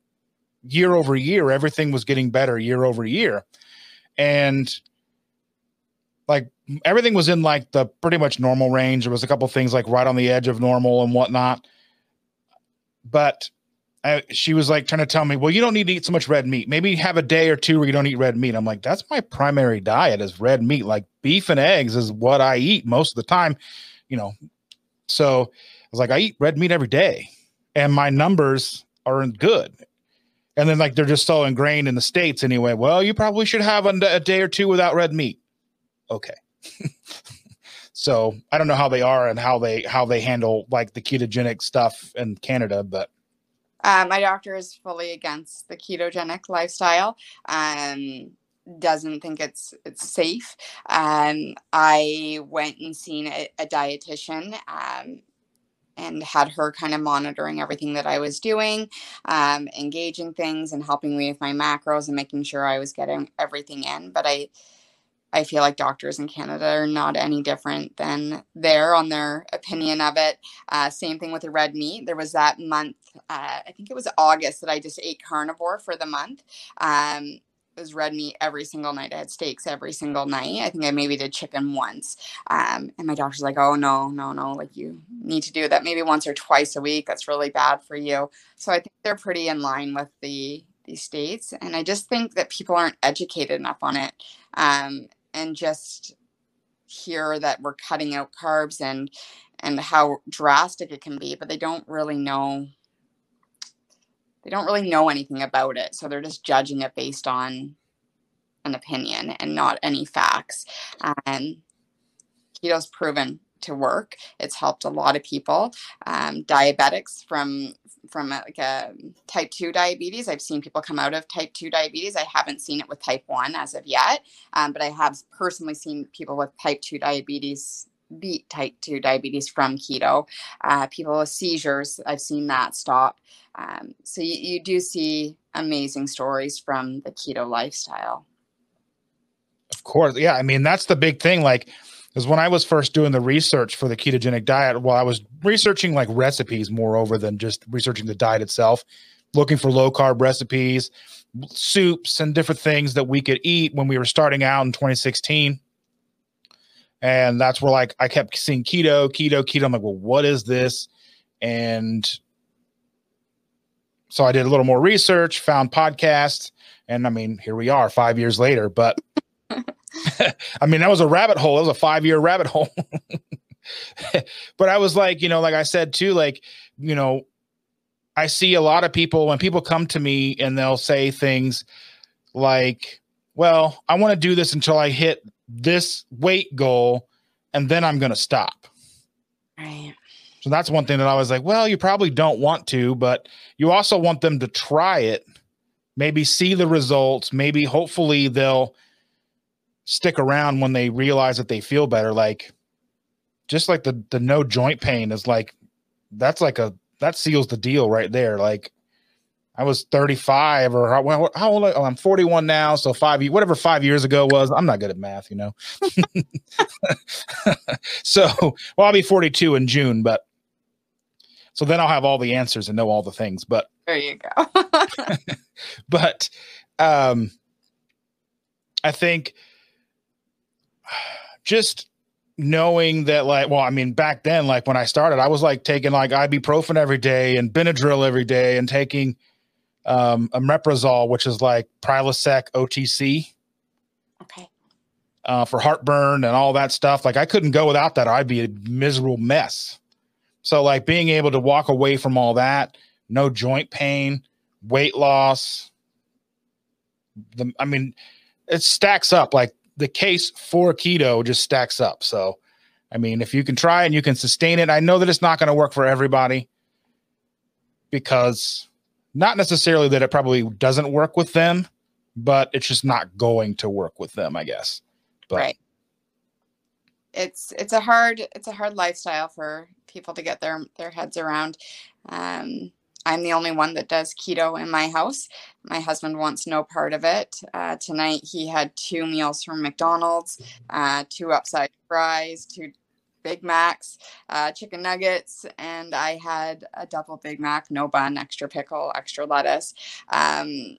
year over year, everything was getting better year over year, and like everything was in like the pretty much normal range. There was a couple things like right on the edge of normal and whatnot. But I, she was like trying to tell me, well, you don't need to eat so much red meat. Maybe have a day or two where you don't eat red meat. I'm like, that's my primary diet is red meat. Like beef and eggs is what I eat most of the time, you know. So I was like, I eat red meat every day, and my numbers aren't good. And then like they're just so ingrained in the states anyway. Well, you probably should have a, a day or two without red meat okay. So I don't know how they are and how they how they handle like the ketogenic stuff in Canada, but uh, my doctor is fully against the ketogenic lifestyle. Um, doesn't think it's it's safe. Um, I went and seen a, a dietitian. Um, and had her kind of monitoring everything that I was doing, um, engaging things and helping me with my macros and making sure I was getting everything in. But I, I feel like doctors in Canada are not any different than there on their opinion of it. Uh, same thing with the red meat. There was that month, uh, I think it was August, that I just ate carnivore for the month. Um, it was red meat every single night. I had steaks every single night. I think I maybe did chicken once. Um, and my doctor's like, oh, no, no, no. Like, you need to do that maybe once or twice a week. That's really bad for you. So I think they're pretty in line with the these states. And I just think that people aren't educated enough on it. Um, and just hear that we're cutting out carbs and and how drastic it can be but they don't really know they don't really know anything about it so they're just judging it based on an opinion and not any facts um, keto's proven to work. It's helped a lot of people. Um, diabetics from from a, like a type 2 diabetes. I've seen people come out of type 2 diabetes. I haven't seen it with type 1 as of yet, um, but I have personally seen people with type 2 diabetes beat type 2 diabetes from keto. Uh, people with seizures, I've seen that stop. Um, so you, you do see amazing stories from the keto lifestyle. Of course. Yeah. I mean, that's the big thing. Like, because when I was first doing the research for the ketogenic diet, well, I was researching like recipes moreover than just researching the diet itself, looking for low carb recipes, soups, and different things that we could eat when we were starting out in 2016. And that's where like I kept seeing keto, keto, keto. I'm like, well, what is this? And so I did a little more research, found podcasts, and I mean, here we are five years later. But (laughs) (laughs) I mean, that was a rabbit hole. It was a five year rabbit hole. (laughs) but I was like, you know, like I said too, like, you know, I see a lot of people when people come to me and they'll say things like, well, I want to do this until I hit this weight goal and then I'm going to stop. Right. So that's one thing that I was like, well, you probably don't want to, but you also want them to try it, maybe see the results, maybe hopefully they'll stick around when they realize that they feel better. Like just like the the no joint pain is like that's like a that seals the deal right there. Like I was 35 or how, how old? Oh, I'm 41 now. So five, whatever five years ago was, I'm not good at math, you know? (laughs) so, well, I'll be 42 in June, but so then I'll have all the answers and know all the things, but there you go. (laughs) but, um, I think just knowing that like well i mean back then like when i started i was like taking like ibuprofen every day and benadryl every day and taking um omeprazole which is like prilosec otc okay. uh, for heartburn and all that stuff. Like i couldn't go without that or i'd be a miserable mess. So like being able to walk away from all that no joint pain weight loss the i mean it stacks up like the case for keto just stacks up. So, I mean, if you can try and you can sustain it, I know that it's not going to work for everybody because not necessarily that it probably doesn't work with them, but it's just not going to work with them, I guess. But, right. It's it's a hard it's a hard lifestyle for people to get their their heads around. Um, I'm the only one that does keto in my house. My husband wants no part of it. Uh, tonight he had two meals from McDonald's, uh, two upside fries, two Big Macs, uh, chicken nuggets, and I had a double Big Mac, no bun, extra pickle, extra lettuce. Um,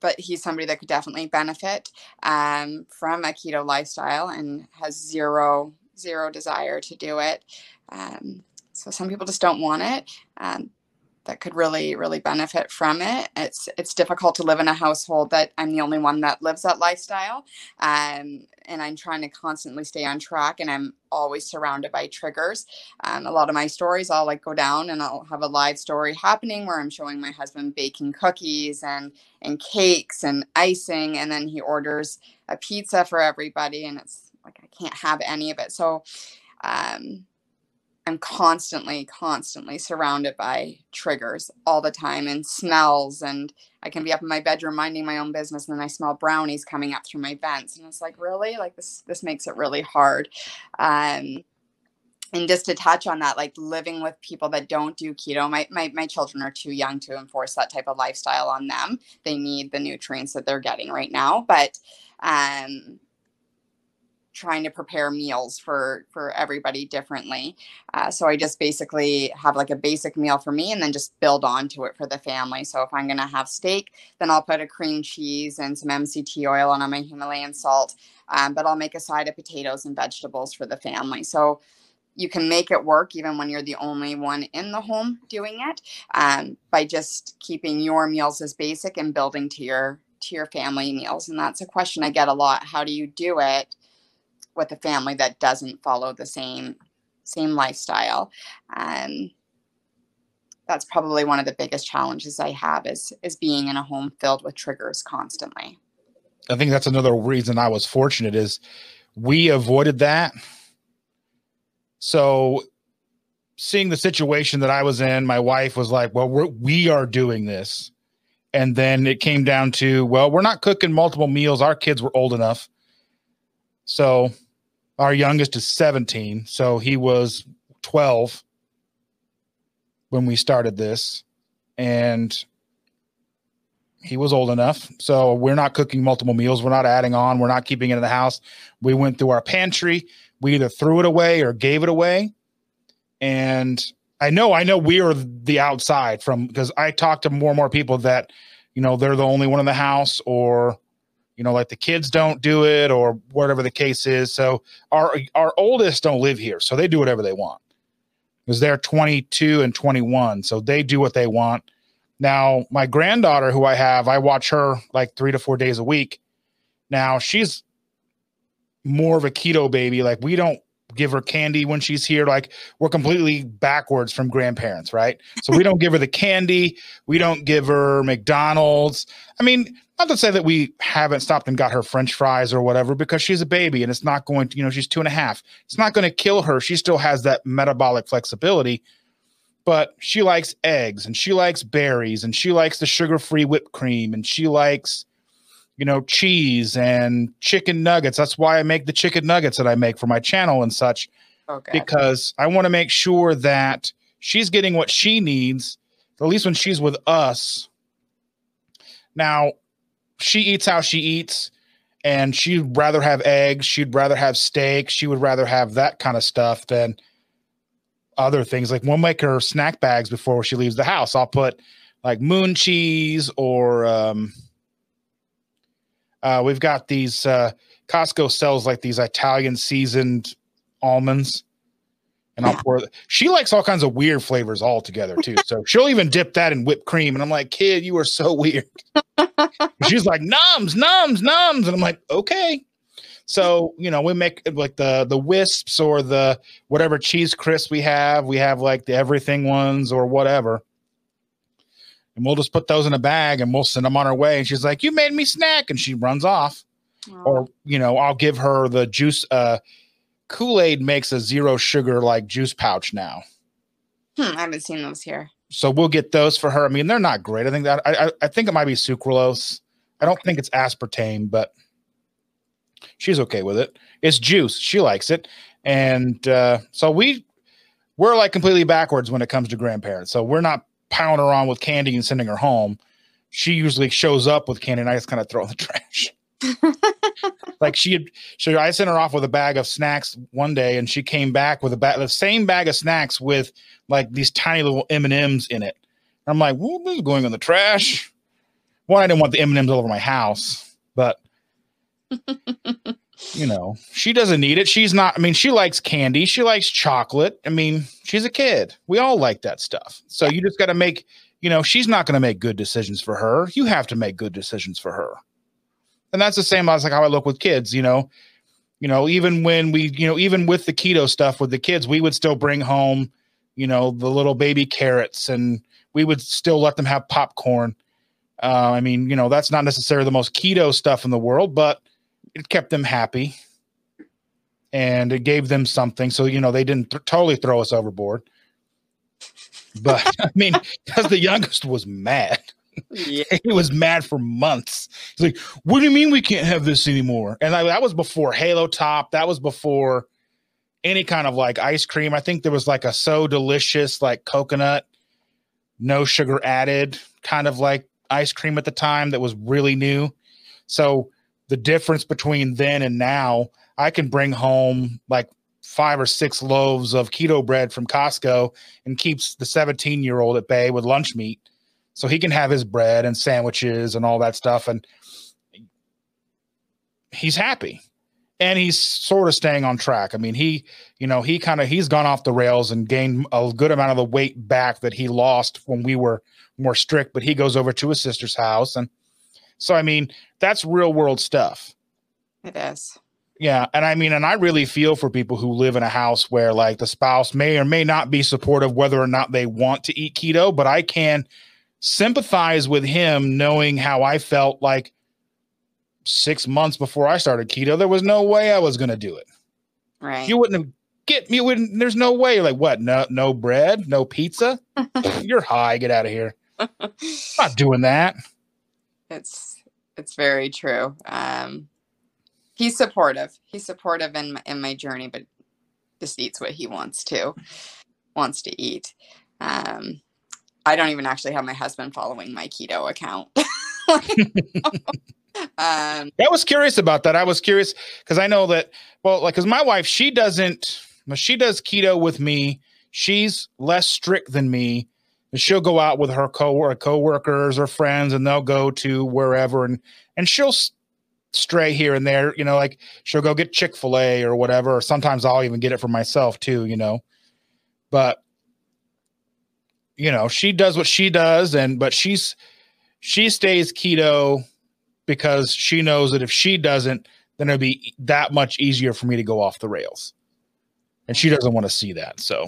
but he's somebody that could definitely benefit um, from a keto lifestyle and has zero zero desire to do it. Um, so some people just don't want it. Um, that could really really benefit from it. It's it's difficult to live in a household that i'm the only one that lives that lifestyle um, and i'm trying to constantly stay on track and i'm always surrounded by triggers. Um, a lot of my stories i'll like go down and i'll have a live story happening where i'm showing my husband baking cookies and and cakes and icing and then he orders a pizza for everybody and it's like i can't have any of it. So um, I'm constantly, constantly surrounded by triggers all the time and smells. And I can be up in my bedroom minding my own business, and then I smell brownies coming up through my vents, and it's like, really, like this. This makes it really hard. Um, and just to touch on that, like living with people that don't do keto, my, my my children are too young to enforce that type of lifestyle on them. They need the nutrients that they're getting right now, but um, trying to prepare meals for for everybody differently. Uh, so i just basically have like a basic meal for me and then just build onto it for the family. So if i'm going to have steak then i'll put a cream cheese and some mct oil on my himalayan salt um, but i'll make a side of potatoes and vegetables for the family. So you can make it work even when you're the only one in the home doing it um, by just keeping your meals as basic and building to your to your family meals. And that's a question i get a lot. How do you do it with a family that doesn't follow the same same lifestyle. Um, that's probably one of the biggest challenges i have is is being in a home filled with triggers constantly. I think that's another reason i was fortunate is we avoided that. So seeing the situation that i was in my wife was like well we're, we are doing this. And then it came down to well we're not cooking multiple meals. Our kids were old enough so our youngest is 17. So he was 12 when we started this. And he was old enough. So we're not cooking multiple meals. We're not adding on. We're not keeping it in the house. We went through our pantry. We either threw it away or gave it away. And I know, I know we are the outside from because I talk to more and more people that, you know, they're the only one in the house or you know like the kids don't do it or whatever the case is. So our our oldest don't live here so they do whatever they want. Because they're 22 and 21 so they do what they want. Now my granddaughter who i have i watch her like three to four days a week. Now she's more of a keto baby. Like we don't give her candy when she's here. Like we're completely backwards from grandparents, right? So we don't give her the candy. We don't give her McDonald's. I mean, not to say that we haven't stopped and got her French fries or whatever, because she's a baby and it's not going to, you know, she's two and a half. It's not going to kill her. She still has that metabolic flexibility, but she likes eggs and she likes berries and she likes the sugar free whipped cream and she likes you know, cheese and chicken nuggets. That's why I make the chicken nuggets that I make for my channel and such. Okay. Because I want to make sure that she's getting what she needs, at least when she's with us. Now, she eats how she eats, and she'd rather have eggs. She'd rather have steak. She would rather have that kind of stuff than other things. Like we'll make her snack bags before she leaves the house. I'll put like moon cheese or um, uh, we've got these uh, Costco sells like these Italian seasoned almonds. And I'll pour. She likes all kinds of weird flavors all together too. So she'll even dip that in whipped cream. And I'm like, kid, you are so weird. She's like, nums, nums, nums, and I'm like, okay. So you know, we make like the the Whisps or the whatever cheese crisp we have. We have like the everything ones or whatever and we'll just put those in a bag and we'll send them on our way. And she's like, "You made me snack," and she runs off. Or you know, I'll give her the juice. Uh, Kool Aid makes a zero sugar like juice pouch now. Hmm, I haven't seen those here. So we'll get those for her. I mean, they're not great. I think that I I, I think it might be sucralose. I don't okay. think it's aspartame, but she's okay with it. It's juice. She likes it, and uh, so we we're like completely backwards when it comes to grandparents. So we're not piling her on with candy and sending her home. She usually shows up with candy and I just kind of throw in the (laughs) trash. like she had, so I sent her off with a bag of snacks one day, and she came back with a bag, the same bag of snacks with like these tiny little M and M's in it. I'm like, well, this is going in the trash. One, I didn't want the M and M's all over my house, but (laughs) you know, she doesn't need it. She's not, I mean, she likes candy. She likes chocolate. I mean, she's a kid. We all like that stuff. So you just got to make, you know, she's not going to make good decisions for her. You have to make good decisions for her. And that's the same as like how I look with kids, you know, you know, even when we, you know, even with the keto stuff with the kids, we would still bring home, you know, the little baby carrots and we would still let them have popcorn. Uh, I mean, you know, that's not necessarily the most keto stuff in the world, but it kept them happy and it gave them something. So, you know, they didn't th- totally throw us overboard. But (laughs) I mean, because the youngest was mad. Yeah. (laughs) he was mad for months. He's like, What do you mean we can't have this anymore? And I, that was before Halo Top. That was before any kind of like ice cream. I think there was like a so delicious, like coconut, no sugar added kind of like ice cream at the time that was really new. So the difference between then and now, I can bring home like five or six loaves of keto bread from Costco and keeps the 17 year old at bay with lunch meat. So he can have his bread and sandwiches and all that stuff. And he's happy and he's sort of staying on track. I mean, he, you know, he kind of he's gone off the rails and gained a good amount of the weight back that he lost when we were more strict. But he goes over to his sister's house and so, I mean, that's real world stuff. It is. Yeah. And I mean, and I really feel for people who live in a house where like the spouse may or may not be supportive whether or not they want to eat keto, but I can sympathize with him knowing how I felt like six months before I started keto. There was no way I was going to do it. Right. You wouldn't have get me. Wouldn't, there's no way. Like, what? No, no bread, no pizza. (laughs) You're high. Get out of here. not doing that. It's it's very true. Um, he's supportive. He's supportive in in my journey, but just eats what he wants to wants to eat. Um, I don't even actually have my husband following my keto account. (laughs) um, I was curious about that. I was curious because I know that well, like because my wife she doesn't she does keto with me. She's less strict than me, she'll go out with her co co-workers or friends and they'll go to wherever and and she'll stray here and there you know like she'll go get chick-fil-a or whatever or sometimes i'll even get it for myself too you know. But you know she does what she does and but she's she stays keto because she knows that if she doesn't then it'll be that much easier for me to go off the rails. And she mm-hmm. doesn't want to see that. So,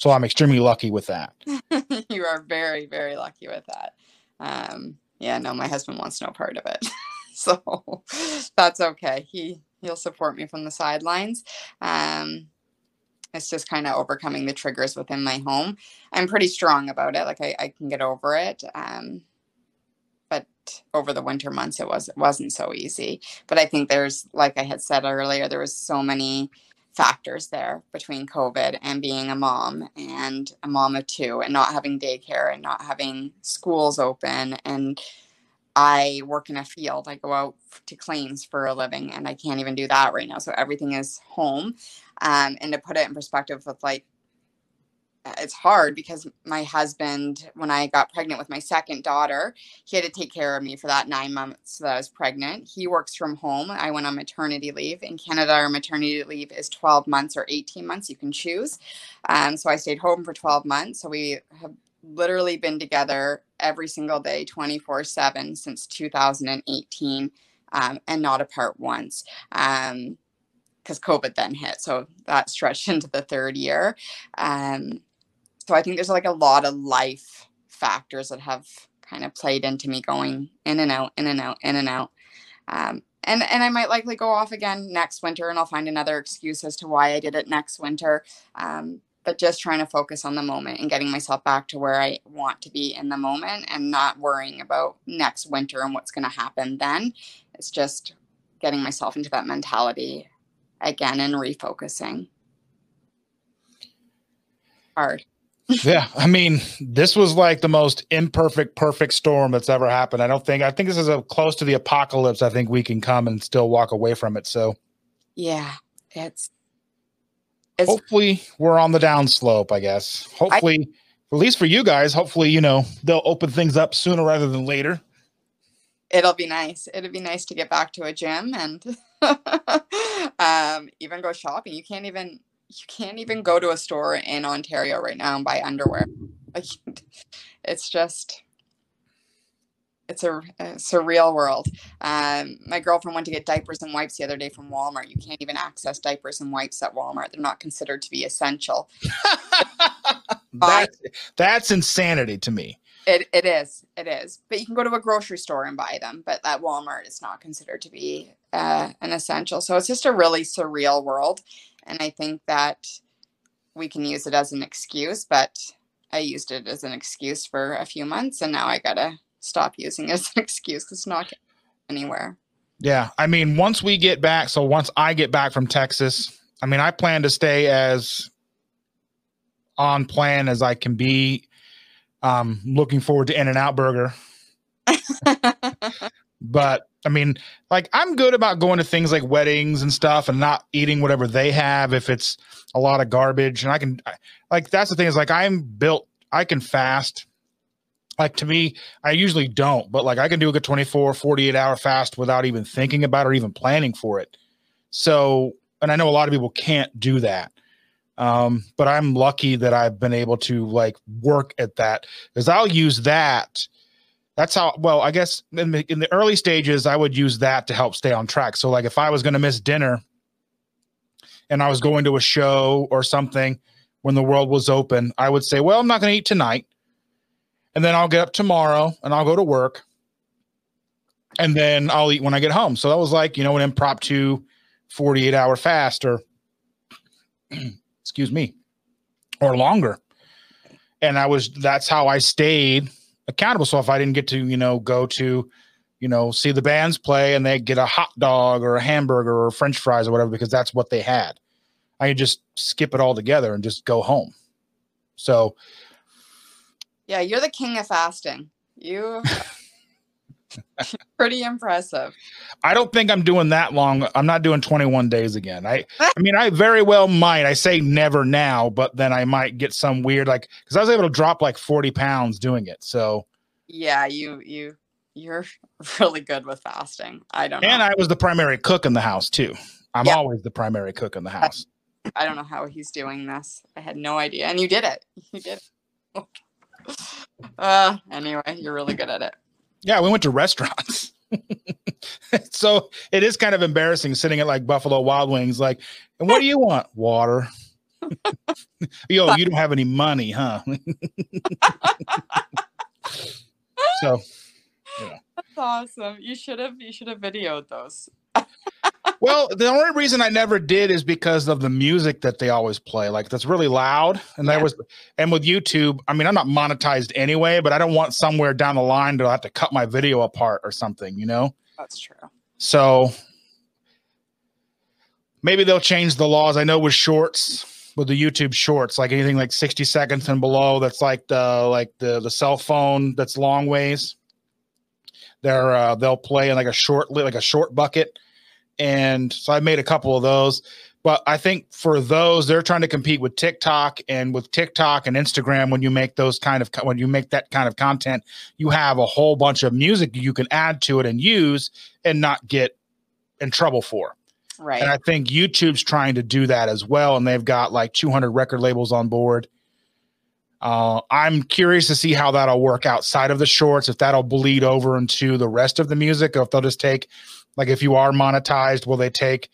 so I'm extremely lucky with that. (laughs) you are very, very lucky with that. Um, yeah, no, my husband wants no part of it, (laughs) so that's okay. He he'll support me from the sidelines. Um, it's just kind of overcoming the triggers within my home. I'm pretty strong about it. Like I, I can get over it. Um, but over the winter months, it was it wasn't so easy. But I think there's, like I had said earlier, there was so many factors there between COVID and being a mom and a mom of two and not having daycare and not having schools open and I work in a field. I go out to claims for a living, and I can't even do that right now. So everything is home. Um, and to put it in perspective, with like, it's hard because my husband, when I got pregnant with my second daughter, he had to take care of me for that nine months that I was pregnant. He works from home. I went on maternity leave. In Canada, our maternity leave is 12 months or 18 months. You can choose. Um, so I stayed home for 12 months. So we have literally been together every single day 24 7 since 2018 um, and not apart once because um, covid then hit so that stretched (laughs) into the third year um, so i think there's like a lot of life factors that have kind of played into me going in and out in and out in and out um, and and I might likely go off again next winter, and I'll find another excuse as to why I did it next winter. Um, but just trying to focus on the moment and getting myself back to where I want to be in the moment and not worrying about next winter and what's going to happen then. It's just getting myself into that mentality again and refocusing. Hard. Yeah, I mean, this was like the most imperfect, perfect storm that's ever happened. I don't think. I think this is a close to the apocalypse. I think we can come and still walk away from it. So, yeah, it's hopefully we're on the downslope, I guess. Hopefully, I, at least for you guys, hopefully, you know, they'll open things up sooner rather than later. It'll be nice. It'll be nice to get back to a gym and (laughs) um, even go shopping. You can't even you can't even go to a store in Ontario right now and buy underwear. Like (laughs) it's just it's a, a surreal world. Um, my girlfriend went to get diapers and wipes the other day from Walmart. You can't even access diapers and wipes at Walmart. They're not considered to be essential. (laughs) that's, that's insanity to me. It, it is. It is. But you can go to a grocery store and buy them. But at Walmart, it's not considered to be uh, an essential. So it's just a really surreal world. And I think that we can use it as an excuse. But I used it as an excuse for a few months. And now I got to stop using it as an (laughs) excuse because it's not anywhere. Yeah. I mean, once we get back, so once I get back from Texas, I mean, I plan to stay as on plan as I can be. Um, looking forward to In-N-Out Burger. (laughs) but I mean, like I'm good about going to things like weddings and stuff and not eating whatever they have if it's a lot of garbage. And I can, like, that's the thing is like I'm built, I can fast. Like to me i usually don't but like i can do a good 24 48 hour fast without even thinking about or even planning for it. So and i know a lot of people can't do that. Um, but i'm lucky that i've been able to like work at that because i'll use that that's how well i guess in the, in the early stages i would use that to help stay on track so like if i was going to miss dinner and i was going to a show or something when the world was open i would say well i'm not going to eat tonight and then I'll get up tomorrow and I'll go to work and then I'll eat when I get home. So that was like, you know, an impromptu 48 hour fast or (clears throat) excuse me, or longer. And I was that's how I stayed accountable. So if I didn't get to, you know, go to, you know, see the bands play and they get a hot dog or a hamburger or french fries or whatever because that's what they had. I could just skip it all together and just go home. So yeah, you're the king of fasting. You (laughs) (laughs) pretty impressive. I don't think I'm doing that long. I'm not doing 21 days again. I I mean, I very well might. I say never now, but then I might get some weird like cuz I was able to drop like 40 pounds doing it. So Yeah, you you you're (laughs) really good with fasting. I don't know. And I was the primary cook in the house too. I'm yeah. always the primary cook in the house. I don't know how he's doing this. I had no idea. And you did it. You did. It. (laughs) Uh, anyway, you're really good at it. Yeah, we went to restaurants. (laughs) so it is kind of embarrassing sitting at like Buffalo Wild Wings, like, and what do you want? Water. (laughs) Yo, you don't have any money, huh? (laughs) so yeah. That's awesome. You should have you should have videoed those. Well, the only reason I never did is because of the music that they always play. Like that's really loud. And yeah. that was and with YouTube, I mean, I'm not monetized anyway, but I don't want somewhere down the line to have to cut my video apart or something, you know? That's true. So maybe they'll change the laws. I know with shorts, with the YouTube shorts, like anything like 60 seconds and below, that's like the like the the cell phone that's long ways. They're uh, they'll play in like a short like a short bucket, and so I made a couple of those. But I think for those, they're trying to compete with TikTok and with TikTok and Instagram. When you make those kind of when you make that kind of content, you have a whole bunch of music you can add to it and use and not get in trouble for. Right. And I think YouTube's trying to do that as well, and they've got like 200 record labels on board uh, I'm curious to see how that'll work outside of the shorts, if that'll bleed over into the rest of the music, or if they'll just take, like, if you are monetized, will they take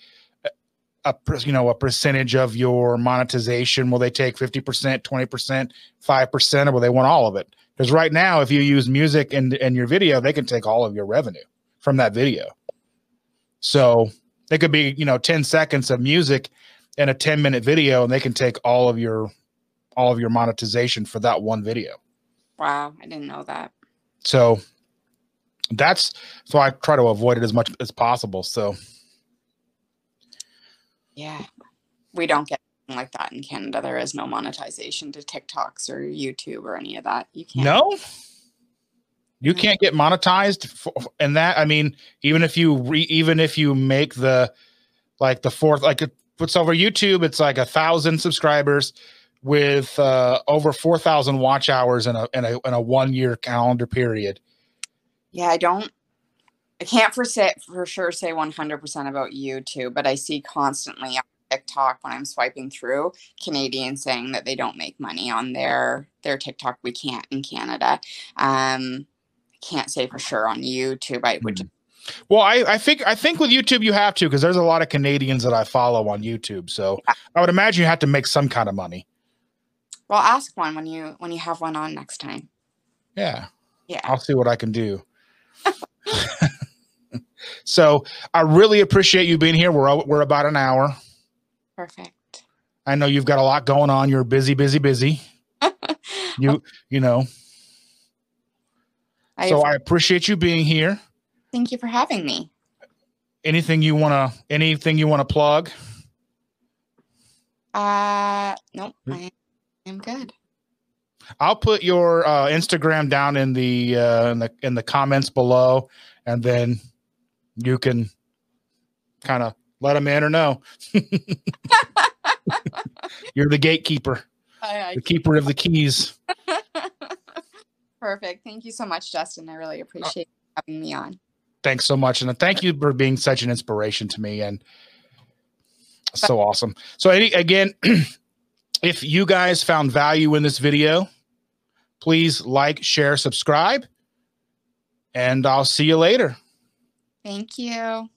a you know a percentage of your monetization? Will they take fifty percent, twenty percent, five percent, or will they want all of it? Because right now, if you use music in in your video, they can take all of your revenue from that video. So it could be you know ten seconds of music in a ten minute video, and they can take all of your all of your monetization for that one video. Wow, I didn't know that. So that's so I try to avoid it as much as possible. So yeah, we don't get like that in Canada. There is no monetization to TikToks or YouTube or any of that. You can't. No. You can't get monetized for, and that. I mean, even if you re, even if you make the like the fourth, like it puts over YouTube, it's like a thousand subscribers with uh, over 4,000 watch hours in a, in a, in a one year calendar period. Yeah, I don't, I can't for, say, for sure say 100% about YouTube, but I see constantly on TikTok when I'm swiping through Canadians saying that they don't make money on their, their TikTok. We can't in Canada. Um, I can't say for sure on YouTube. I would mm-hmm. Well, I, I think I think with YouTube you have to because there's a lot of Canadians that I follow on YouTube. So yeah. I would imagine you have to make some kind of money. Well, ask one when you when you have one on next time. Yeah. Yeah. I'll see what I can do. So I really appreciate you being here. We're we're about an hour. Perfect. I know you've got a lot going on. You're busy, busy, busy. (laughs) you you know. I so I appreciate you being here. Thank you for having me. Anything you wanna anything you wanna plug? Uh nope. I I'm good. I'll put your uh, Instagram down in the uh, in the in the comments below, and then you can kind of let them in or no. (laughs) You're the gatekeeper, I, I the keeper of the keys. (laughs) Perfect. Thank you so much, Justin. I really appreciate uh, having me on. Thanks so much, and thank you for being such an inspiration to me, and so awesome. So, any, again. (clears throat) If you guys found value in this video, please like, share, subscribe, and I'll see you later. Thank you.